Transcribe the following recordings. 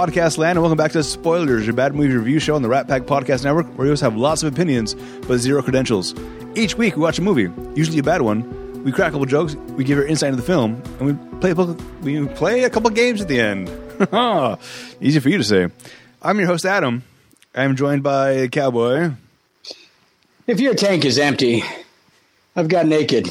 podcast land, and welcome back to Spoilers, your bad movie review show on the Rat Pack Podcast Network, where we always have lots of opinions but zero credentials. Each week, we watch a movie, usually a bad one. We crack a couple jokes, we give our insight into the film, and we play a couple, we play a couple games at the end. Easy for you to say. I'm your host, Adam. I'm joined by Cowboy. If your tank is empty, I've got naked.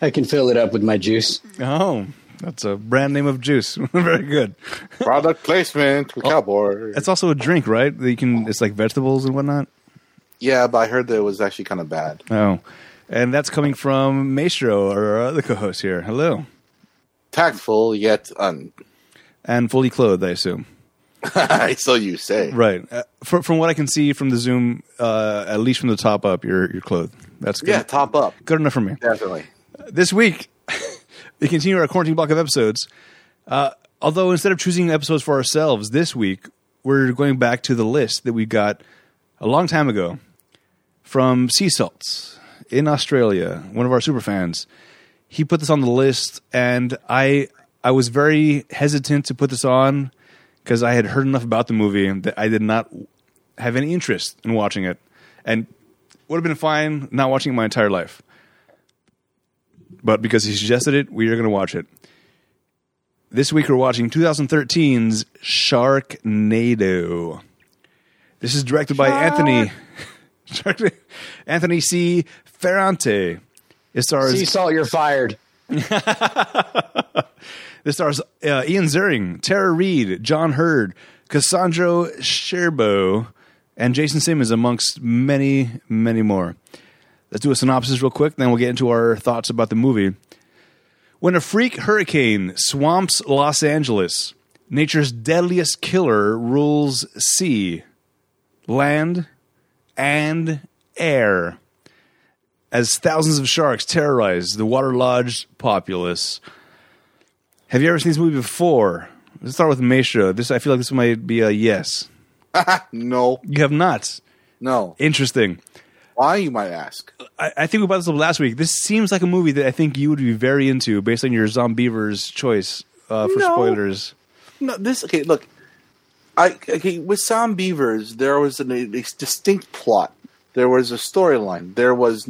I can fill it up with my juice. Oh, that's a brand name of juice. Very good. Product placement with Cowboy. It's also a drink, right? That you can. It's like vegetables and whatnot. Yeah, but I heard that it was actually kind of bad. Oh, and that's coming from Maestro, our other co-host here. Hello, Tactful yet un. and fully clothed, I assume. so you say. Right. Uh, fr- from what I can see from the Zoom, uh, at least from the top up, you're you're clothed. That's good. Yeah, top up. Good enough for me. Definitely. This week, we continue our quarantine block of episodes. Uh, although instead of choosing episodes for ourselves this week, we're going back to the list that we got a long time ago from Sea Salts in Australia, one of our super fans. He put this on the list, and I I was very hesitant to put this on because I had heard enough about the movie that I did not have any interest in watching it, and would have been fine not watching it my entire life but because he suggested it, we are going to watch it. This week we're watching 2013's Sharknado. This is directed by Anthony Anthony C. Ferrante. It stars Sea salt, you're fired. this stars uh, Ian Ziering, Tara Reid, John Heard, Cassandra Scerbo, and Jaason Simmons, amongst many, many more. Let's do a synopsis real quick, then we'll get into our thoughts about the movie. When a freak hurricane swamps Los Angeles, nature's deadliest killer rules sea, land, and air. As thousands of sharks terrorize the waterlogged populace. Have you ever seen this movie before? Let's start with Maestro. This I feel like this might be a yes. No. You have not. No. Interesting. Why, you might ask? I, I think we brought this up last week. This seems like a movie that I think you would be very into based on your Zombeavers choice uh, for No. spoilers. No, this, okay, look. I okay, with Zombeavers, there was an, a distinct plot. There was a storyline. There was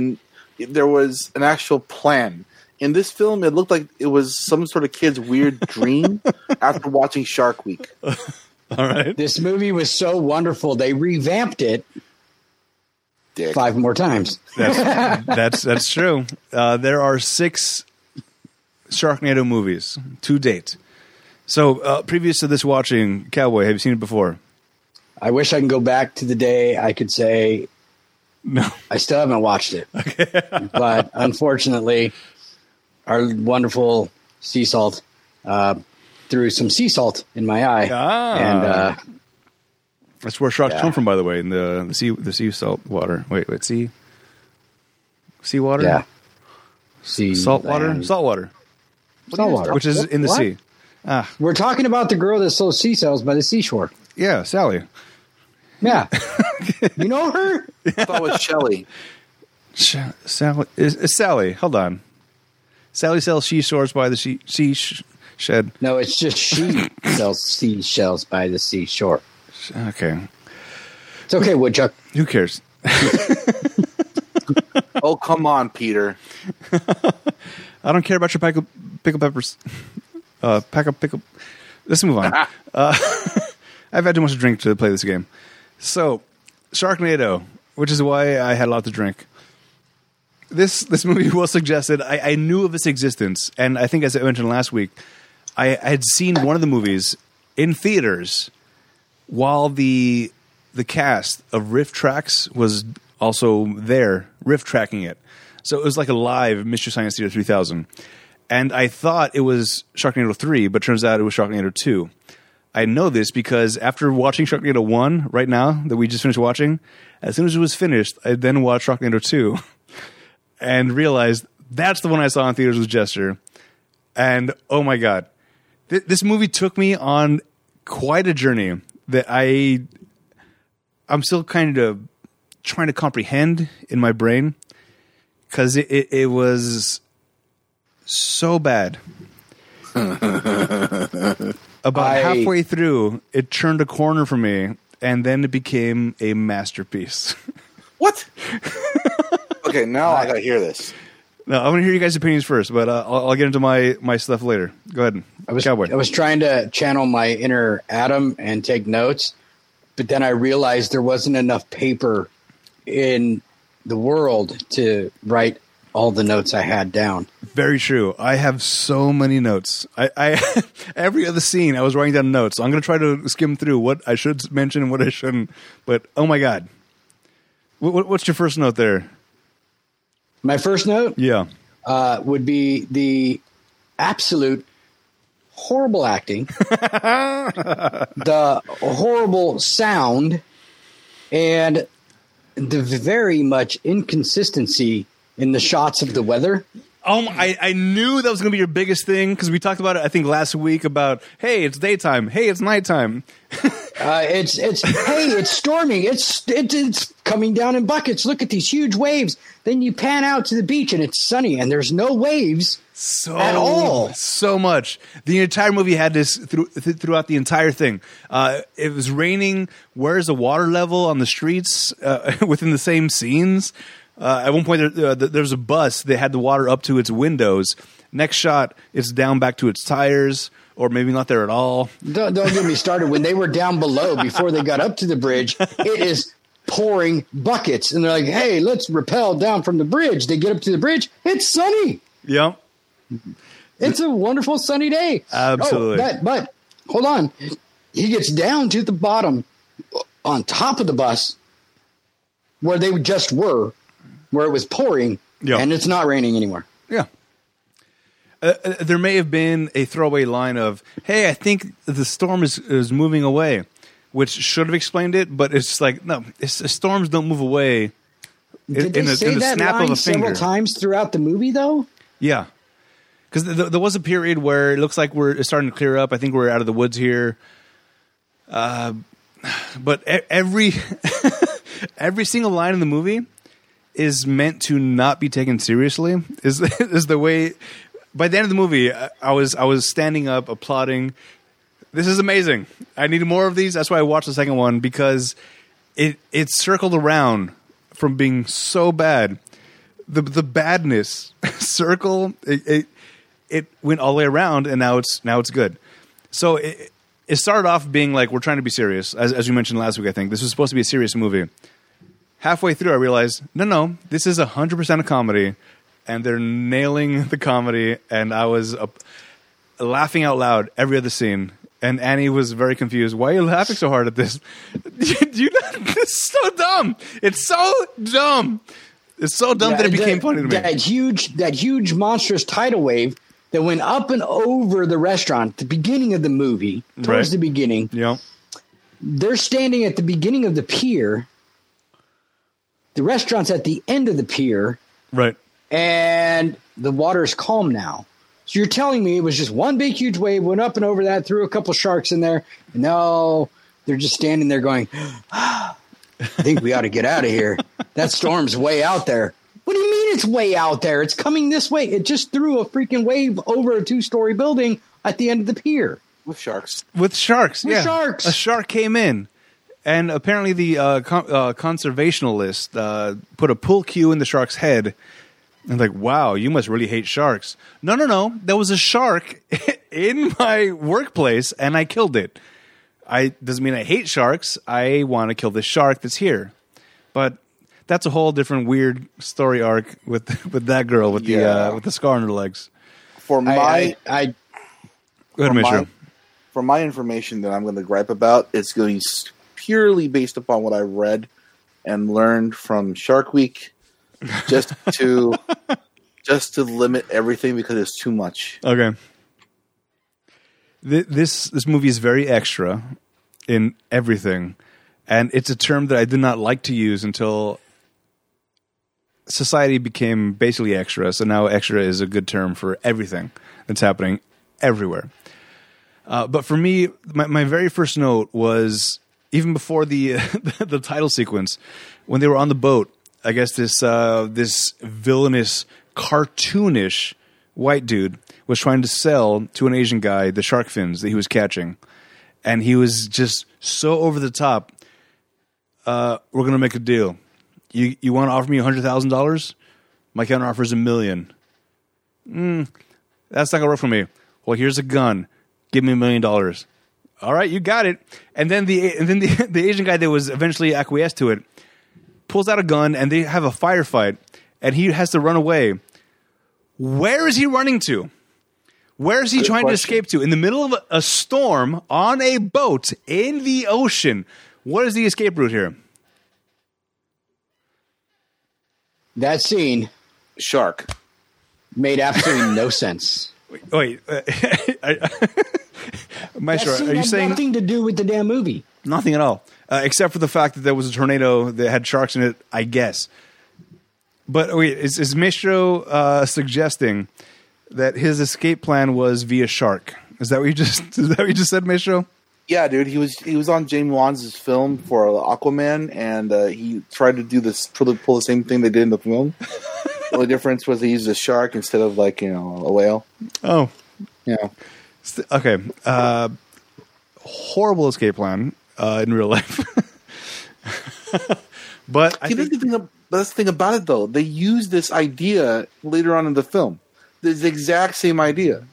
there was an actual plan. In this film, it looked like it was some sort of kid's weird dream after watching Shark Week. All right. This movie was so wonderful, they revamped it Dick. five more times. That's that's that's true. Uh, there are six Sharknado movies to date. So, uh, previous to this watching, Cowboy, have you seen it before? I wish I can go back to the day I could say No. I still haven't watched it. but unfortunately, our wonderful sea salt uh, threw some sea salt in my eye. Ah. And uh, That's where sharks Yeah. come from, by the way. In the the sea the sea salt water. Wait, wait, sea sea water. yeah. Sea Salt water. Salt water, Salt water. which is in the What? sea. Ah. We're talking about the girl that sells sea shells by the seashore. Yeah, Sally. Yeah. you know her? I thought it was Shelley. Sh- Sally is, is Sally. Hold on. Sally sells she shores by the sea, sea sh- shed. No, it's just she sells seashells by the seashore. Okay, It's okay, Woodchuck. who cares? Oh, come on, Peter. I don't care about your pickle, pickle peppers. Uh, pack up pickle. Let's move on. uh, I've had too much to drink to play this game. So, Sharknado, which is why I had a lot to drink. This this movie was suggested. I, I knew of its existence, and I think, as I mentioned last week, I, I had seen one of the movies in theaters while the the cast of RiffTrax was also there, riff tracking it. So it was like a live Mystery Science Theater 3000. And I thought it was Sharknado 3, but turns out it was Sharknado 2. I know this because after watching Sharknado 1 right now, that we just finished watching, as soon as it was finished, I then watched Sharknado 2 and realized that's the one I saw in theaters with Jester. And oh my God, Th- this movie took me on quite a journey that I I'm still kind of trying to comprehend in my brain because it, it, it was so bad. About I- halfway through, it turned a corner for me, and then it became a masterpiece. What? okay, now I gotta hear this. No, I want to hear you guys' opinions first, but uh, I'll, I'll get into my, my stuff later. Go ahead, I was. I was trying to channel my inner Adam and take notes, but then I realized there wasn't enough paper in the world to write all the notes I had down. Very true. I have so many notes. I, I every other scene I was writing down notes. I'm going to try to skim through what I should mention and what I shouldn't. But oh my god, what- what's your first note there? My first note Yeah, uh, would be the absolute horrible acting, the horrible sound, and the very much inconsistency in the shots of the weather. Um, I, I knew that was going to be your biggest thing because we talked about it. I think last week about hey, it's daytime. Hey, it's nighttime. Uh, it's it's hey, it's storming. It's it, it's coming down in buckets. Look at these huge waves. Then you pan out to the beach and it's sunny and there's no waves. So At all. so much. The entire movie had this through, th- throughout the entire thing. Uh, it was raining. Where's the water level on the streets uh, within the same scenes? Uh, at one point, there, uh, there was a bus. that had the water up to its windows. Next shot, it's down back to its tires, or maybe not there at all. Don't, don't get me started. When they were down below before they got up to the bridge, it is pouring buckets, and they're like, "Hey, let's rappel down from the bridge." They get up to the bridge. It's sunny. Yep. It's a wonderful sunny day. Absolutely. Oh, but, but hold on. He gets down to the bottom on top of the bus where they just were, where it was pouring, Yeah. and it's not raining anymore. Yeah. Uh, uh, there may have been a throwaway line of, "Hey, I think the storm is is moving away," which should have explained it. But it's like, no, it's, storms don't move away. in- Did they in, the, say in the that snap line of a finger. several times throughout the movie, though? Yeah, because th- there was a period where it looks like we're starting to clear up. I think we're out of the woods here. Uh, but e- every every single line in the movie is meant to not be taken seriously. Is is the way? By the end of the movie, I was I was standing up, applauding. This is amazing. I need more of these. That's why I watched the second one because it it circled around from being so bad. The the badness circle it, it it went all the way around, and now it's now it's good. So it, it started off being like we're trying to be serious, as as you mentioned last week. I think this was supposed to be a serious movie. Halfway through, I realized no, no, this is hundred percent a comedy, and they're nailing the comedy. And I was uh, laughing out loud every other scene. And Annie was very confused. Why are you laughing so hard at this? you it's so dumb. It's so dumb. It's so dumb that it became that- funny to me. That huge, that huge monstrous tidal wave that went up and over the restaurant at the beginning of the movie, towards Right. the beginning. know? They're standing at the beginning of the pier. The restaurant's at the end of the pier, Right. And the water is calm now. So you're telling me it was just one big, huge wave, went up and over that, threw a couple sharks in there, No, they're just standing there going, I think we ought to get out of here. That storm's way out there. What do you mean it's way out there? It's coming this way. It just threw a freaking wave over a two story building at the end of the pier. with sharks. With sharks, With yeah. sharks. A shark came in, and apparently the uh, con- uh, conservationalist uh, put a pull cue in the shark's head. And like, wow, you must really hate sharks. No, no, no. There was a shark in my workplace, and I killed it. I doesn't mean I hate sharks. I want to kill this shark that's here. But that's a whole different weird story arc with with that girl with the uh, with the scar on her legs. For my I, I, I Go ahead, for my, for my information that I'm going to gripe about, it's going purely based upon what I read and learned from Shark Week, just to just to limit everything because it's too much. Okay. Th- This this movie is very extra in everything, and it's a term that I did not like to use until society became basically extra. So now extra is a good term for everything that's happening everywhere. Uh, but for me, my, my very first note was even before the the title sequence when they were on the boat. I guess this uh, this villainous, cartoonish white dude, was trying to sell to an Asian guy the shark fins that he was catching, and he was just so over the top. Uh, we're gonna make a deal. You you want to offer me hundred thousand dollars? My counter offer is a million. Mm, that's not gonna work for me. Well, here's a gun. Give me a million dollars. All right, you got it. And then the and then the, the Asian guy that was eventually acquiesced to it pulls out a gun and they have a firefight and he has to run away. Where is he running to? Where is he Good trying to escape to? In the middle of a, a storm on a boat in the ocean. What is the escape route here? That scene Shark. made absolutely no sense. Wait, uh, I- Maestro, that scene are you had saying nothing to do with the damn movie? Nothing at all, uh, except for the fact that there was a tornado that had sharks in it. I guess. But wait, is, is uh, suggesting that his escape plan was via shark? Is that what you just? Is that what you just said, Maestro? Yeah, dude, he was he was on James Wan's film for Aquaman, and uh, he tried to do this pull, pull the same thing they did in the film. the only difference was he used a shark instead of like you know a whale. Oh, Yeah, okay. Uh, horrible escape plan uh, in real life. but I that's think, the thing. That's the thing about it, though. They use this idea later on in the film. This the exact same idea,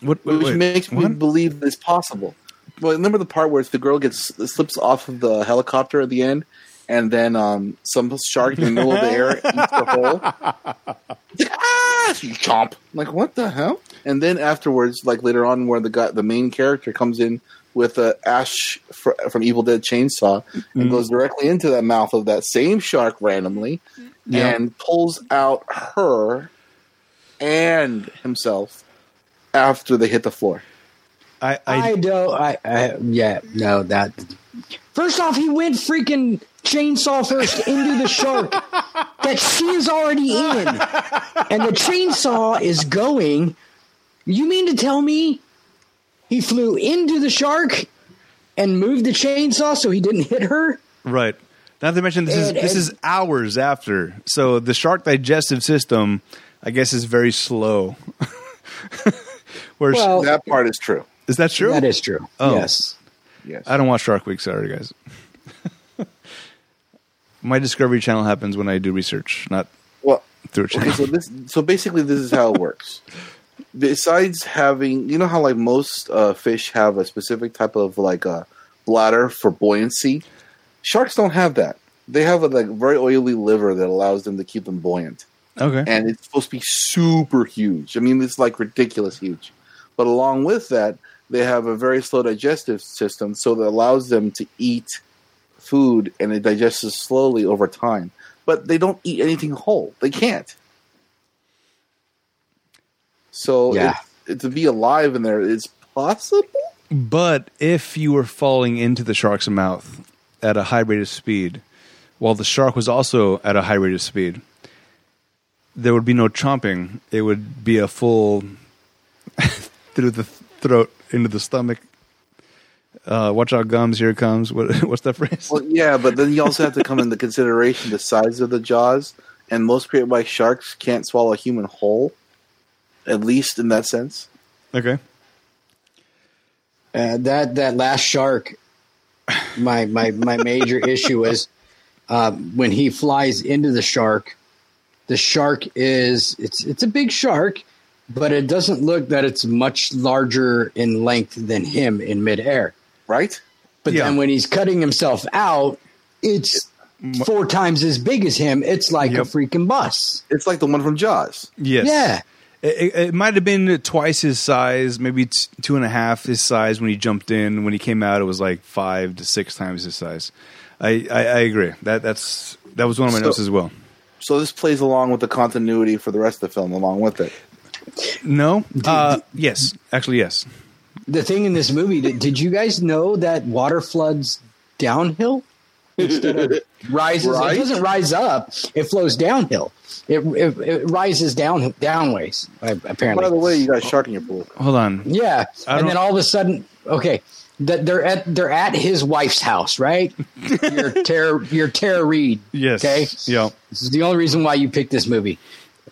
what, wait, which wait, makes me believe it's possible. Well, remember the part where it's the girl gets slips off of the helicopter at the end, and then um, some shark in the middle of the air eats her whole. Ah, chomp! I'm like what the hell? And then afterwards, like later on, where the guy, the main character, comes in with a Ash fr- from Evil Dead chainsaw and mm-hmm. goes directly into the mouth of that same shark randomly, Yeah. and pulls out her and himself after they hit the floor. I, I, I, don't. I, I yeah no that. First off, he went freaking chainsaw first into the shark that she is already in, and the chainsaw is going. You mean to tell me he flew into the shark and moved the chainsaw so he didn't hit her? Right. Not to mention this is And- this and- is hours after. So the shark digestive system, I guess, is very slow. Whereas, Well- That part is true. is that true? That is true. Oh. Yes. Yes. I don't watch Shark Week. Sorry, guys. My Discovery Channel happens when I do research, not Well, through a okay, channel. so this, so basically, this is how it works. Besides having, you know how like most uh, fish have a specific type of like a bladder for buoyancy, sharks don't have that. They have a like very oily liver that allows them to keep them buoyant, okay. and it's supposed to be super huge. I mean, it's like ridiculous huge. But along with that, they have a very slow digestive system, so that allows them to eat food and it digests slowly over time. But they don't eat anything whole. They can't. So Yeah. it, to be alive in there is possible. But if you were falling into the shark's mouth at a high rate of speed, while the shark was also at a high rate of speed, there would be no chomping. It would be a full through the throat into the stomach. Uh, watch out, gums! Here it comes. What, what's that phrase? Well, yeah, but then you also have to come into consideration the size of the jaws, and most great white sharks can't swallow a human whole, at least in that sense. Okay. Uh, that that last shark, my my my major issue is um, when he flies into the shark. The shark is it's it's a big shark, but it doesn't look that it's much larger in length than him in midair. Right? But Yeah. then when he's cutting himself out, it's four times as big as him. It's like Yep. a freaking bus. It's like the one from Jaws. Yes. Yeah. It, it, it might have been twice his size, maybe t- two and a half his size when he jumped in. When he came out, it was like five to six times his size. I, I, I agree. That that's that was one of my So- notes as well. So this plays along with the continuity for the rest of the film, along with it. No. Uh, yes. Actually, yes. The thing in this movie, did, did you guys know that water floods downhill instead of rises? Right. It doesn't rise up; it flows downhill. It it, it rises down downways. uh, Apparently, By the way, you got a shark in your pool. Hold on. yeah. I And then all of a sudden, okay, that they're at they're at his wife's house, right? your Tara, your Tara Reid. Yes. Okay. Yeah. This is the only reason why you picked this movie.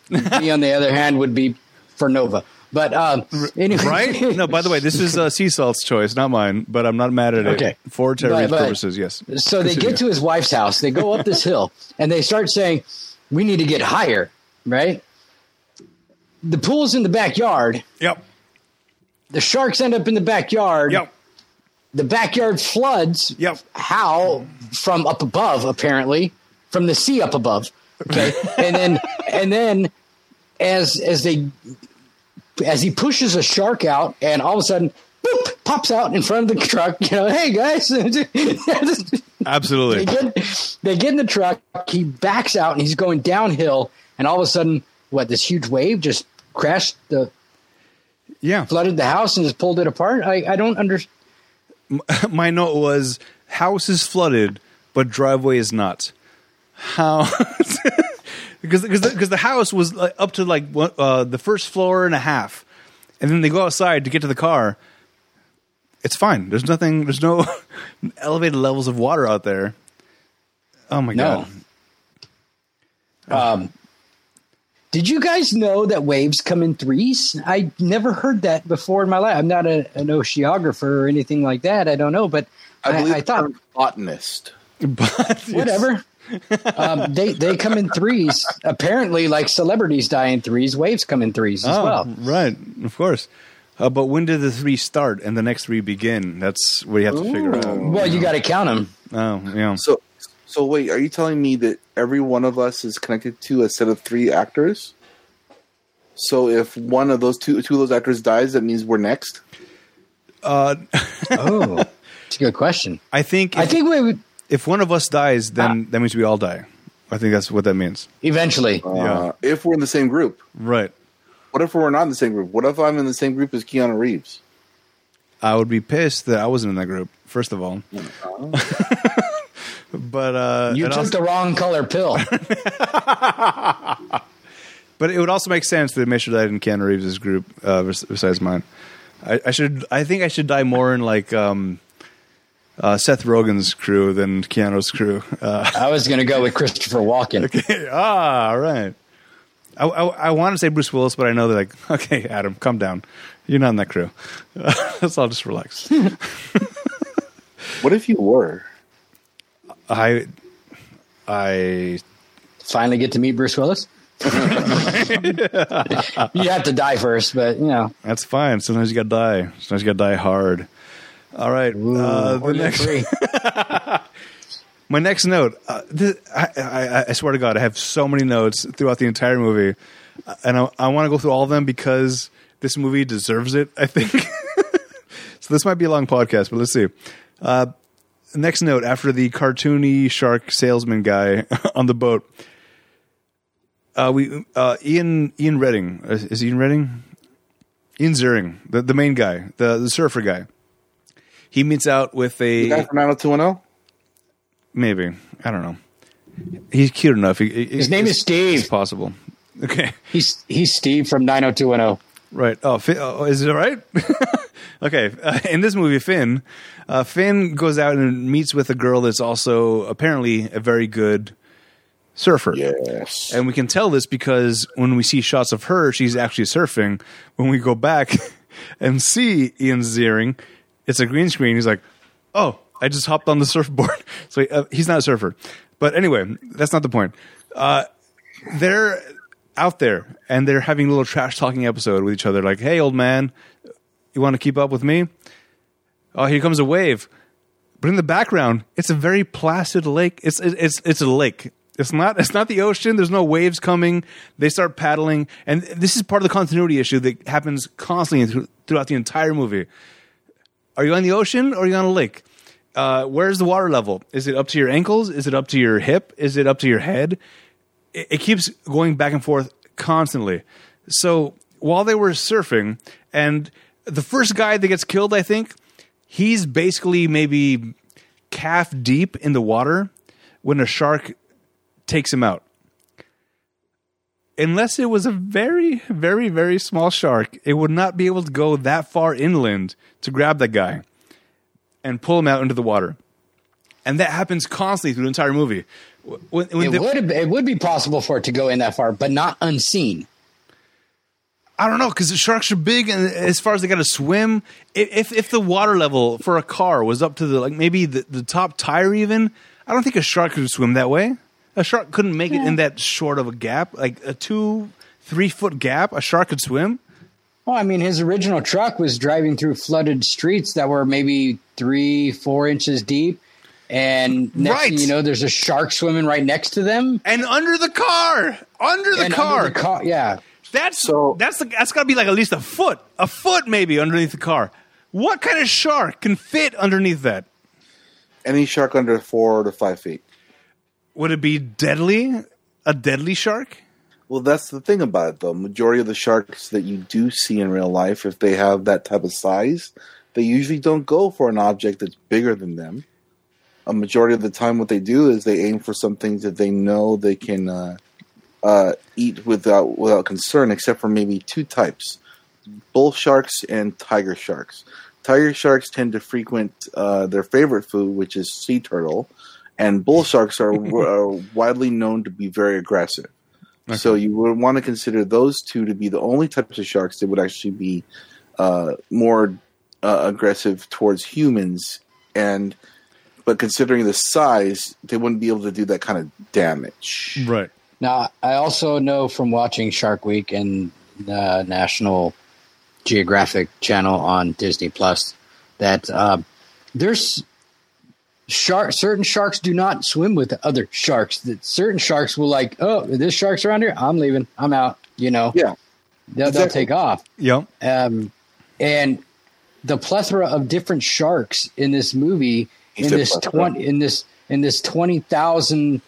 Me, on the other hand, would be for Nova. But um, anyway, right? No, by the way, this is uh, Sea Salt's choice, not mine, but I'm not mad at it Okay. for but- purposes. Yes. So they get to his wife's house. They go up this hill and they start saying, "We need to get higher." Right? The pool's in the backyard. Yep. The sharks end up in the backyard. Yep. The backyard floods. Yep. How from up above, apparently, from the sea up above. Okay, and then and then as as they as he pushes a shark out, and all of a sudden, boop, pops out in front of the truck. You know, hey guys. they Absolutely. get they get in the truck. He backs out and he's going downhill, and all of a sudden, what? This huge wave just crashed the Yeah. flooded the house and just pulled it apart. I I don't understand. My note was house is flooded, but driveway is not. How? Because because the, because the house was like, up to like one- uh, the first floor and a half, and then they go outside to get to the car. It's fine. There's nothing. There's no elevated levels of water out there. Oh my No. god! Um, did you guys know that waves come in threes? I never heard that before in my life. I'm not a, an oceanographer or anything like that. I don't know, but I I, believe I the thought botanist. But whatever. Um, they they come in threes. Apparently, like celebrities die in threes, waves come in threes as Oh, well. right, of course. Uh, but when did the three start and the next three begin? That's what you have to figure out. Well, you got to count them. Oh, yeah. So, so wait, are you telling me that every one of us is connected to a set of three actors? So if one of those two two of those actors dies, that means we're next. Oh, it's a good question. I think if, I think we would if one of us dies, then that means we all die. I think that's what that means. eventually. Uh, if we're in the same group, Right. what if we're not in the same group? What if I'm in the same group as Keanu Reeves? I would be pissed that I wasn't in that group, first of all. but uh, You took also- the wrong color pill. but it would also make sense that Misha died in Keanu Reeves' group uh, besides mine. I, I should. I think I should die more in like um, uh, Seth Rogen's crew than Keanu's crew. Uh, I was going to go with Christopher Walken. ah, all right. I, I, I want to say Bruce Willis, but I know they're like, okay, Adam, calm down. You're not in that crew. Let's all just relax. What if you were? I, I, Finally get to meet Bruce Willis. you have to die first, but you know. that's fine. Sometimes you got to die. Sometimes you got to die hard. All right. uh, the next, my next note. Uh, this, I, I, I swear to God, I have so many notes throughout the entire movie, Uh, and I, I want to go through all of them because this movie deserves it. I think. so this might be a long podcast, but let's see. Uh, next note after the cartoony shark salesman guy on the boat. Uh, we uh, Ian Ian Redding is, is Ian Redding? Ian Ziering, the the main guy, the the surfer guy. He meets out with a The guy from 90210? maybe I don't know. He's cute enough. He, he- His name is Steve. It's possible. Okay, He's he's Steve from 90210. right. Oh, Finn, oh is it all right? okay. Uh, in this movie, Finn, uh, Finn goes out and meets with a girl that's also apparently a very good surfer. Yes. And we can tell this because when we see shots of her, she's actually surfing. When we go back and see Ian Ziering, it's a green screen. He's like, "Oh, I just hopped on the surfboard." So uh, he's not a surfer. But anyway, that's not the point. Uh, they're out there and they're having a little trash talking episode with each other. Like, "Hey, old man, you want to keep up with me?" Oh, here comes a wave. But in the background, it's a very placid lake. It's it's it's a lake. It's not it's not the ocean. There's no waves coming. They start paddling, and this is part of the continuity issue that happens constantly throughout the entire movie. Are you on the ocean or are you on a lake? Uh, where's the water level? Is it up to your ankles? Is it up to your hip? Is it up to your head? It, it keeps going back and forth constantly. So while they were surfing, and the first guy that gets killed, I think he's basically maybe calf deep in the water when a shark takes him out. Unless it was a very, very, very small shark, it would not be able to go that far inland to grab that guy and pull him out into the water. And that happens constantly through the entire movie. When, when It the- would it would be possible for it to go in that far, but not unseen. I don't know because the sharks are big, and as far as they got to swim, if if the water level for a car was up to the like maybe the, the top tire, even I don't think a shark could swim that way. A shark couldn't make it in that short of a gap, like a two three foot gap. A shark could swim. Well, I mean, his original truck was driving through flooded streets that were maybe three, four inches deep. And next Right. thing you know, there's a shark swimming right next to them. And under the car, under the and car, under the car, yeah. that's So- that's the, that's got to be like at least a foot, a foot maybe underneath the car. What kind of shark can fit underneath that? Any shark under four to five feet. Would it be deadly? A deadly shark? Well, that's the thing about it, though. Majority of the sharks that you do see in real life, if they have that type of size, they usually don't go for an object that's bigger than them. A majority of the time, what they do is they aim for some things that they know they can uh, uh, eat without without concern, except for maybe two types: bull sharks and tiger sharks. Tiger sharks tend to frequent uh, their favorite food, which is sea turtle, and bull sharks are, are widely known to be very aggressive. So you would want to consider those two to be the only types of sharks that would actually be uh, more uh, aggressive towards humans, and but considering the size, they wouldn't be able to do that kind of damage. Right. Now, I also know from watching Shark Week and uh, National Geographic Channel on Disney Plus that uh, there's shark. Certain sharks do not swim with other sharks. That certain sharks will like, oh, this shark's around here. I'm leaving. I'm out. You know, Yeah, they'll, they'll take off. Yep. Um, and the plethora of different sharks in this movie, in this twenty, in this in this twenty thousand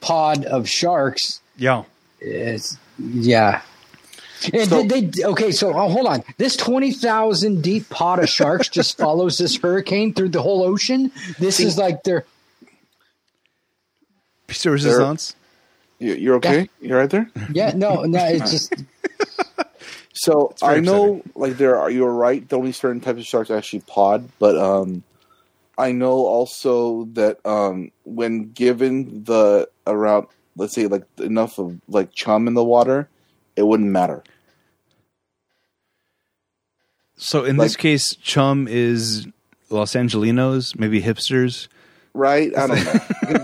pod of sharks, Yeah. it's yeah. And So- did they okay? So oh, hold on. This twenty thousand deep pod of sharks just follows this hurricane through the whole ocean. This is like their Piece of resistance. You- you're okay. You're right there. yeah. No, no. It's just So very I know, like there are. You're right. The only certain types of sharks actually pod, but um, I know also that um, when given the around, let's say like enough of like chum in the water, it wouldn't matter. So in Like- this case, chum is Los Angelinos, maybe hipsters. right? I don't know.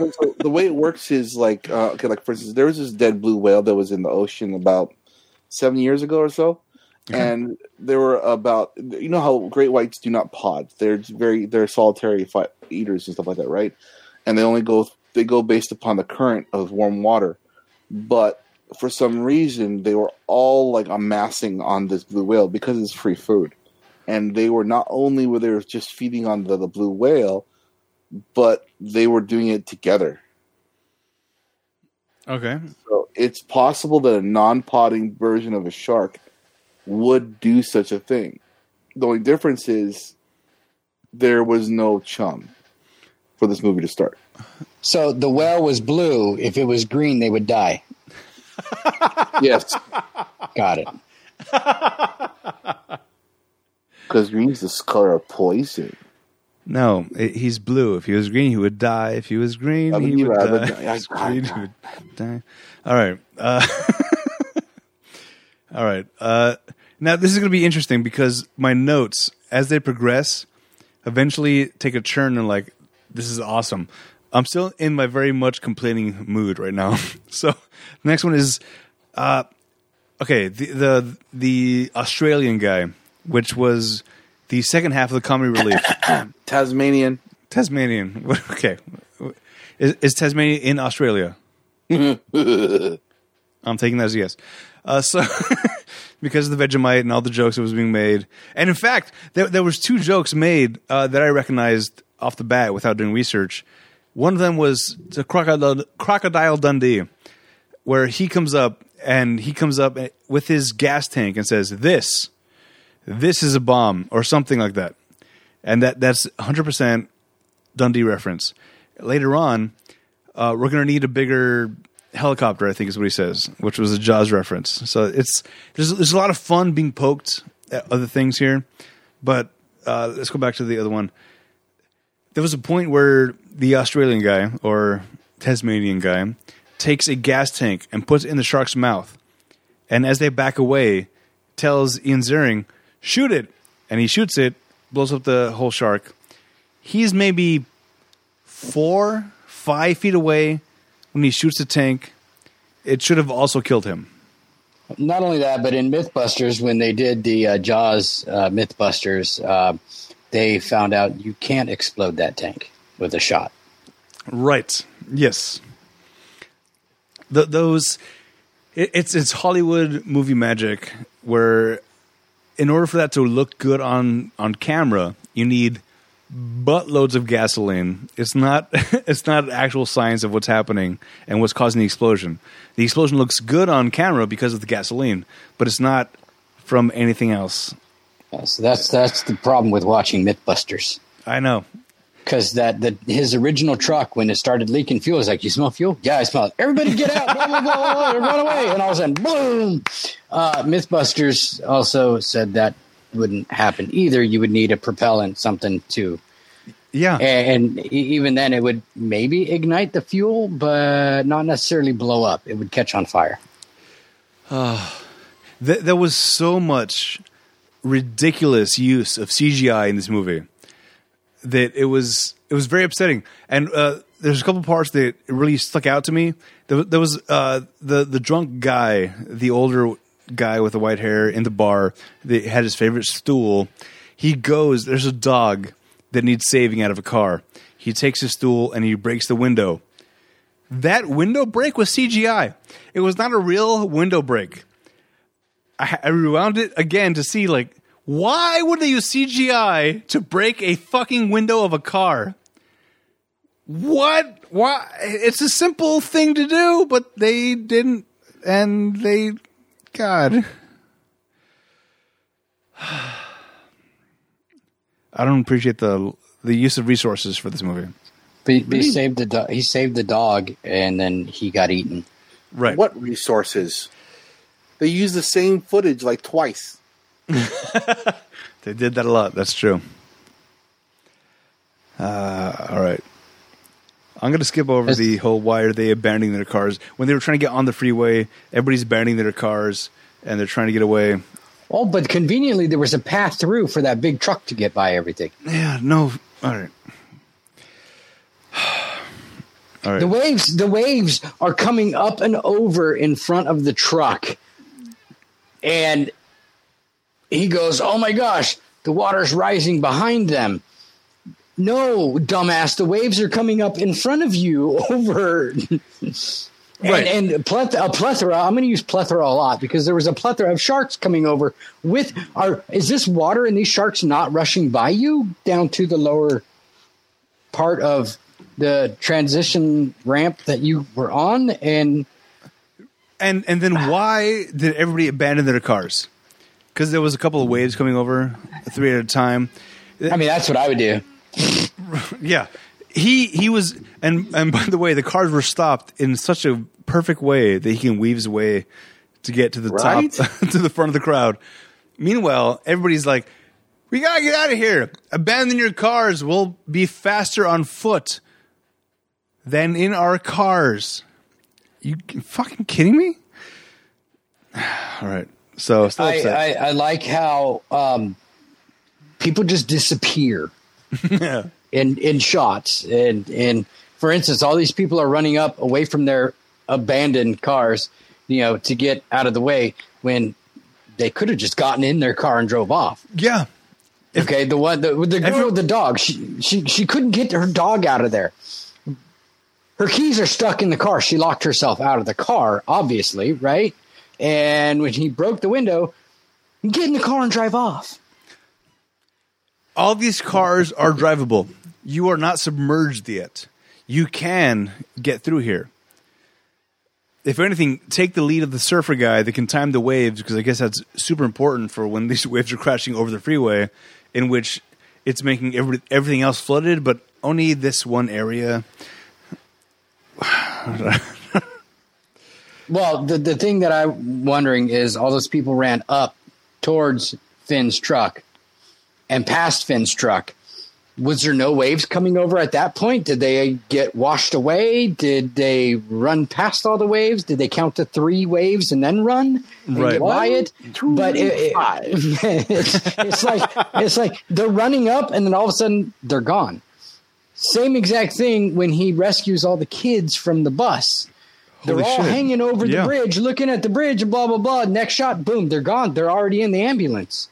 So the way it works is like, uh, okay, like for instance, there was this dead blue whale that was in the ocean about seven years ago or so, and there were about you know how great whites do not pod; they're very they're solitary fi- eaters and stuff like that, right? And they only go they go based upon the current of warm water, but for some reason they were all like amassing on this blue whale because it's free food. And they were not only were they just feeding on the, the blue whale, but they were doing it together. Okay. So it's possible that a non-potting version of a shark would do such a thing. The only difference is there was no chum for this movie to start. so the whale was blue. If it was green, they would die. Yes, Got it. because green's the color of poison. No, it, he's blue. If he was green, he would die. If he was green, I mean, he would die. die. If green, he would die. All right. Uh, all right. Uh, now this is going to be interesting because my notes, as they progress, eventually take a turn and like, this is awesome. I'm still in my very much complaining mood right now. so next one is, uh, okay, the the the Australian guy, which was the second half of the comedy relief. Tasmanian. Tasmanian. Okay. Is, is Tasmania in Australia? I'm taking that as a yes. Uh, so, because of the Vegemite and all the jokes that was being made, and in fact, there, there was two jokes made uh, that I recognized off the bat without doing research. One of them was the crocodile, crocodile Dundee, where he comes up and he comes up with his gas tank and says, "This, this is a bomb," or something like that, and that that's 100 percent Dundee reference. Later on, uh, we're going to need a bigger helicopter. I think is what he says, which was a Jaws reference. So it's there's there's a lot of fun being poked at other things here, but uh, let's go back to the other one. There was a point where the Australian guy or Tasmanian guy takes a gas tank and puts it in the shark's mouth, and as they back away, tells Ian Ziering, "Shoot it," and he shoots it, blows up the whole shark. He's maybe four, five feet away when he shoots the tank. It should have also killed him. Not only that, but in MythBusters, when they did the uh, Jaws uh, MythBusters, uh, they found out you can't explode that tank with a shot. Right. Yes. Th- those. It, it's it's Hollywood movie magic where, in order for that to look good on on camera, you need buttloads of gasoline. It's not it's not actual science of what's happening and what's causing the explosion. The explosion looks good on camera because of the gasoline, but it's not from anything else. Uh, so that's that's the problem with watching MythBusters. I know. Because that the, his original truck, when it started leaking fuel, was like, "You smell fuel? Yeah, I smell it. Everybody, get out! blah, blah, blah, blah, run away!" And all of a sudden, boom! Uh, MythBusters also said that wouldn't happen either. You would need a propellant, something to Yeah. and, and even then it would maybe ignite the fuel but not necessarily blow up it would catch on fire Th- there was so much ridiculous use of CGI in this movie that it was it was very upsetting. And uh, there's a couple parts that really stuck out to me. There, there was uh, the the drunk guy, the older guy with the white hair in the bar that had his favorite stool. He goes. There's a dog that needs saving out of a car. He takes his stool and he breaks the window. That window break was CGI. It was not a real window break. I, I rewound it again to see like why would they use CGI to break a fucking window of a car? What? Why? It's a simple thing to do, but they didn't, and they, God. I don't appreciate the the use of resources for this movie. but he, but he saved the do- he saved the dog and then he got eaten Right. What resources? They use the same footage like twice. They did that a lot. That's true. Uh, all right. I'm going to skip over the whole why are they abandoning their cars. When they were trying to get on the freeway, everybody's abandoning their cars and they're trying to get away. oh but conveniently there was a path through for that big truck to get by everything Yeah, no. All right. All right. the waves the waves are coming up and over in front of the truck and he goes oh my gosh the water's rising behind them. No dumbass the waves are coming up in front of you over. Right. and, and pleth- a plethora i'm going to use plethora a lot because there was a plethora of sharks coming over with are is this water and these sharks not rushing by you down to the lower part of the transition ramp that you were on? And and and then why did everybody abandon their cars? Because there was a couple of waves coming over, three at a time. i mean that's what i would do Yeah, he he was, and and by the way, the cars were stopped in such a perfect way that he can weave his way to get to the Right? top, to the front of the crowd. Meanwhile, everybody's like, "We gotta get out of here! Abandon your cars. We'll be faster on foot than in our cars." You fucking kidding me? All right, so still I. I, I like how um, people just disappear. In in shots. And and for instance all these people are running up away from their abandoned cars you know to get out of the way when they could have just gotten in their car and drove off. Yeah, okay the one the, the girl with the dog she, she she couldn't get her dog out of there her keys are stuck in the car she locked herself out of the car obviously right and when he broke the window get in the car and drive off all these cars are drivable. You are not submerged yet. You can get through here. If anything, take the lead of the surfer guy that can time the waves because I guess that's super important for when these waves are crashing over the freeway, in which it's making every, everything else flooded, but only this one area. Well, the the thing that I'm wondering is all those people ran up towards Finn's truck and past Finn's truck, was there no waves coming over at that point? Did they get washed away? Did they run past all the waves? Did they count to three waves and then run and Right. get by it? but it, it- it's, it's like it's like they're running up and then all of a sudden they're gone. Same exact thing when he rescues all the kids from the bus. They're all shit. hanging over Yeah. the bridge, looking at the bridge, and blah blah blah. Next shot, boom, they're gone. They're already in the ambulance.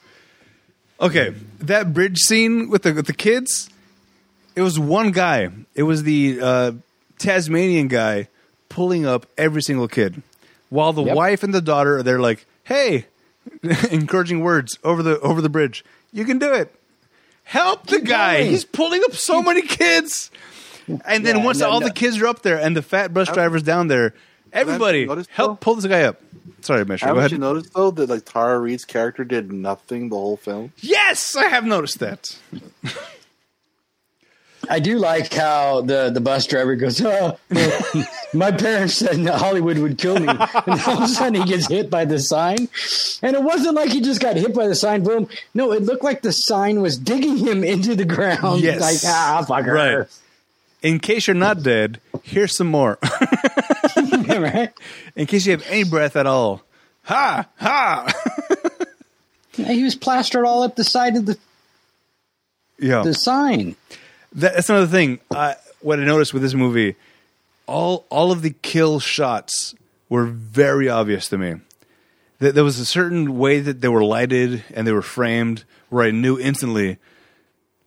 Okay, that bridge scene with the with the kids, it was one guy. It was the uh, Tasmanian guy pulling up every single kid, while the Yep. wife and the daughter are there, like, "Hey," encouraging words over the over the bridge. You can do it. Help the Keep guy. going. He's pulling up so many kids. And then Yeah, once no, all no. the kids are up there and the fat bus driver's down there, everybody noticed, help pull this guy up. Sorry. Go Haven't ahead. you noticed though that like Tara Reid's character did nothing the whole film? yes, I have noticed that. I do like how the, the bus driver goes, oh, my parents said Hollywood would kill me. And all of a sudden he gets hit by the sign. And it wasn't like he just got hit by the sign, boom. No, it looked like the sign was digging him into the ground. Yes. Like, ah, fucker. Right. In case you're not dead, here's some more. right? In case you have any breath at all. Ha! Ha! He was plastered all up the side of the, yeah. the sign. That, that's another thing. Uh, what I noticed with this movie, all all of the kill shots were very obvious to me. That there was a certain way that they were lighted and they were framed where I knew instantly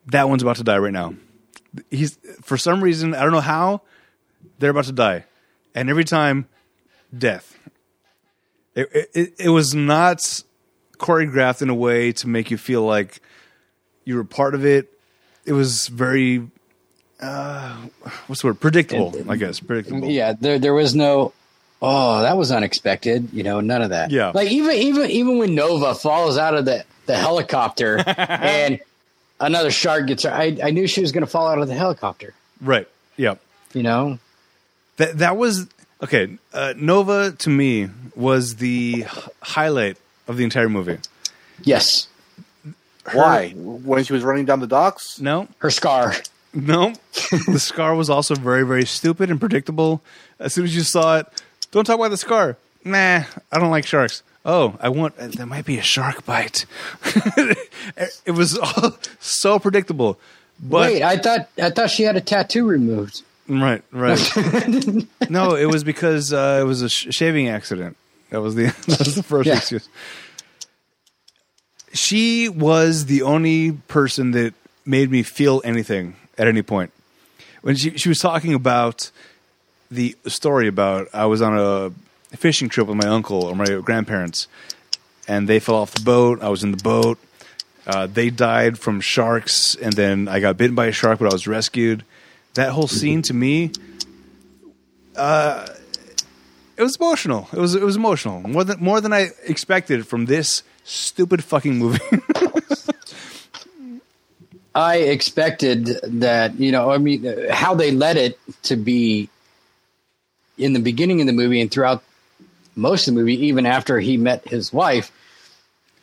that one's about to die right now. He's for some reason I don't know how they're about to die, and every time, death. It it, it was not choreographed in a way to make you feel like you were part of it. It was very, uh, what's the word? Predictable, I guess. Predictable. Yeah, there there was no oh, that was unexpected, you know, none of that. Yeah. Like even even even when Nova falls out of the, the helicopter and another shark gets her I, I knew she was gonna fall out of the helicopter. Right. Yeah. You know? That that was okay. Uh, Nova to me was the h- highlight of the entire movie. Yes. Why? When she was running down the docks? No, Her scar. no. the scar was also very very stupid and predictable. As soon as you saw it, don't talk about the scar. Nah, I don't like sharks. Oh, I want. uh, There might be a shark bite. it was all so predictable. But Wait, I thought I thought she had a tattoo removed. Right, right. no, it was because uh, it was a sh- shaving accident. That was the that was the first Yeah. excuse. She was the only person that made me feel anything at any point. When she she was talking about the story about I was on a fishing trip with my uncle or my grandparents, and they fell off the boat. I was in the boat. Uh, they died from sharks, and then I got bitten by a shark, but I was rescued. That whole scene to me, uh, it was emotional. It was it was emotional more than more than I expected from this stupid fucking movie. I expected that, you know, I mean, uh, how they led it to be in the beginning of the movie and throughout most of the movie, even after he met his wife,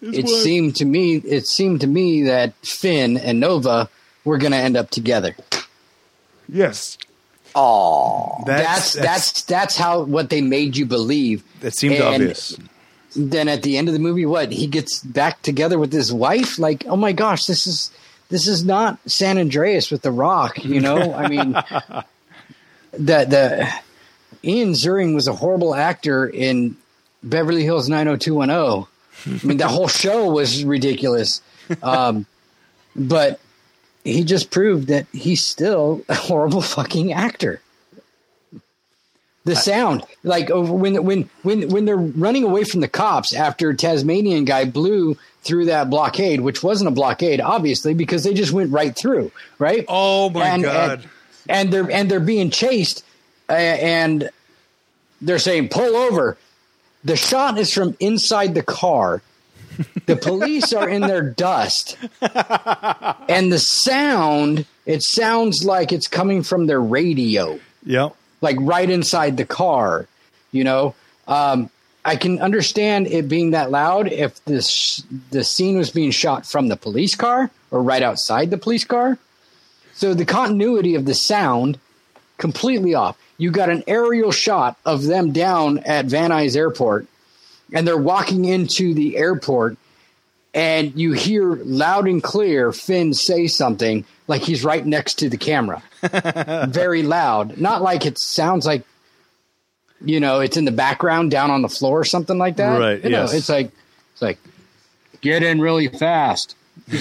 it seemed to me, it seemed to me that Finn and Nova were going to end up together. yes, Oh, That's that's that's how what they made you believe. that seemed and- obvious. Then at the end of the movie, what he gets back together with his wife? Like, oh my gosh, this is this is not San Andreas with the Rock. You know, I mean, the the Ian Ziering was a horrible actor in Beverly Hills 90210. I mean, the whole show was ridiculous. Um, but he just proved that he's still a horrible fucking actor. The sound, like over when when when when they're running away from the cops after Tasmanian guy blew through that blockade, which wasn't a blockade, obviously, because they just went right through, right? Oh my and, god! And, and they're and they're being chased, uh, and they're saying pull over. The shot is from inside the car. The police are in their dust, and the sound it sounds like it's coming from their radio yep. Like right inside the car. You know, um, I can understand it being that loud if this the scene was being shot from the police car or right outside the police car. So the continuity of the sound completely off. You got an aerial shot of them down at Van Nuys Airport, and they're walking into the airport, and you hear loud and clear Finn say something like he's right next to the camera, very loud. Not like it sounds like, you know, it's in the background down on the floor or something like that. Right, You know, yes. it's like it's like get in really fast.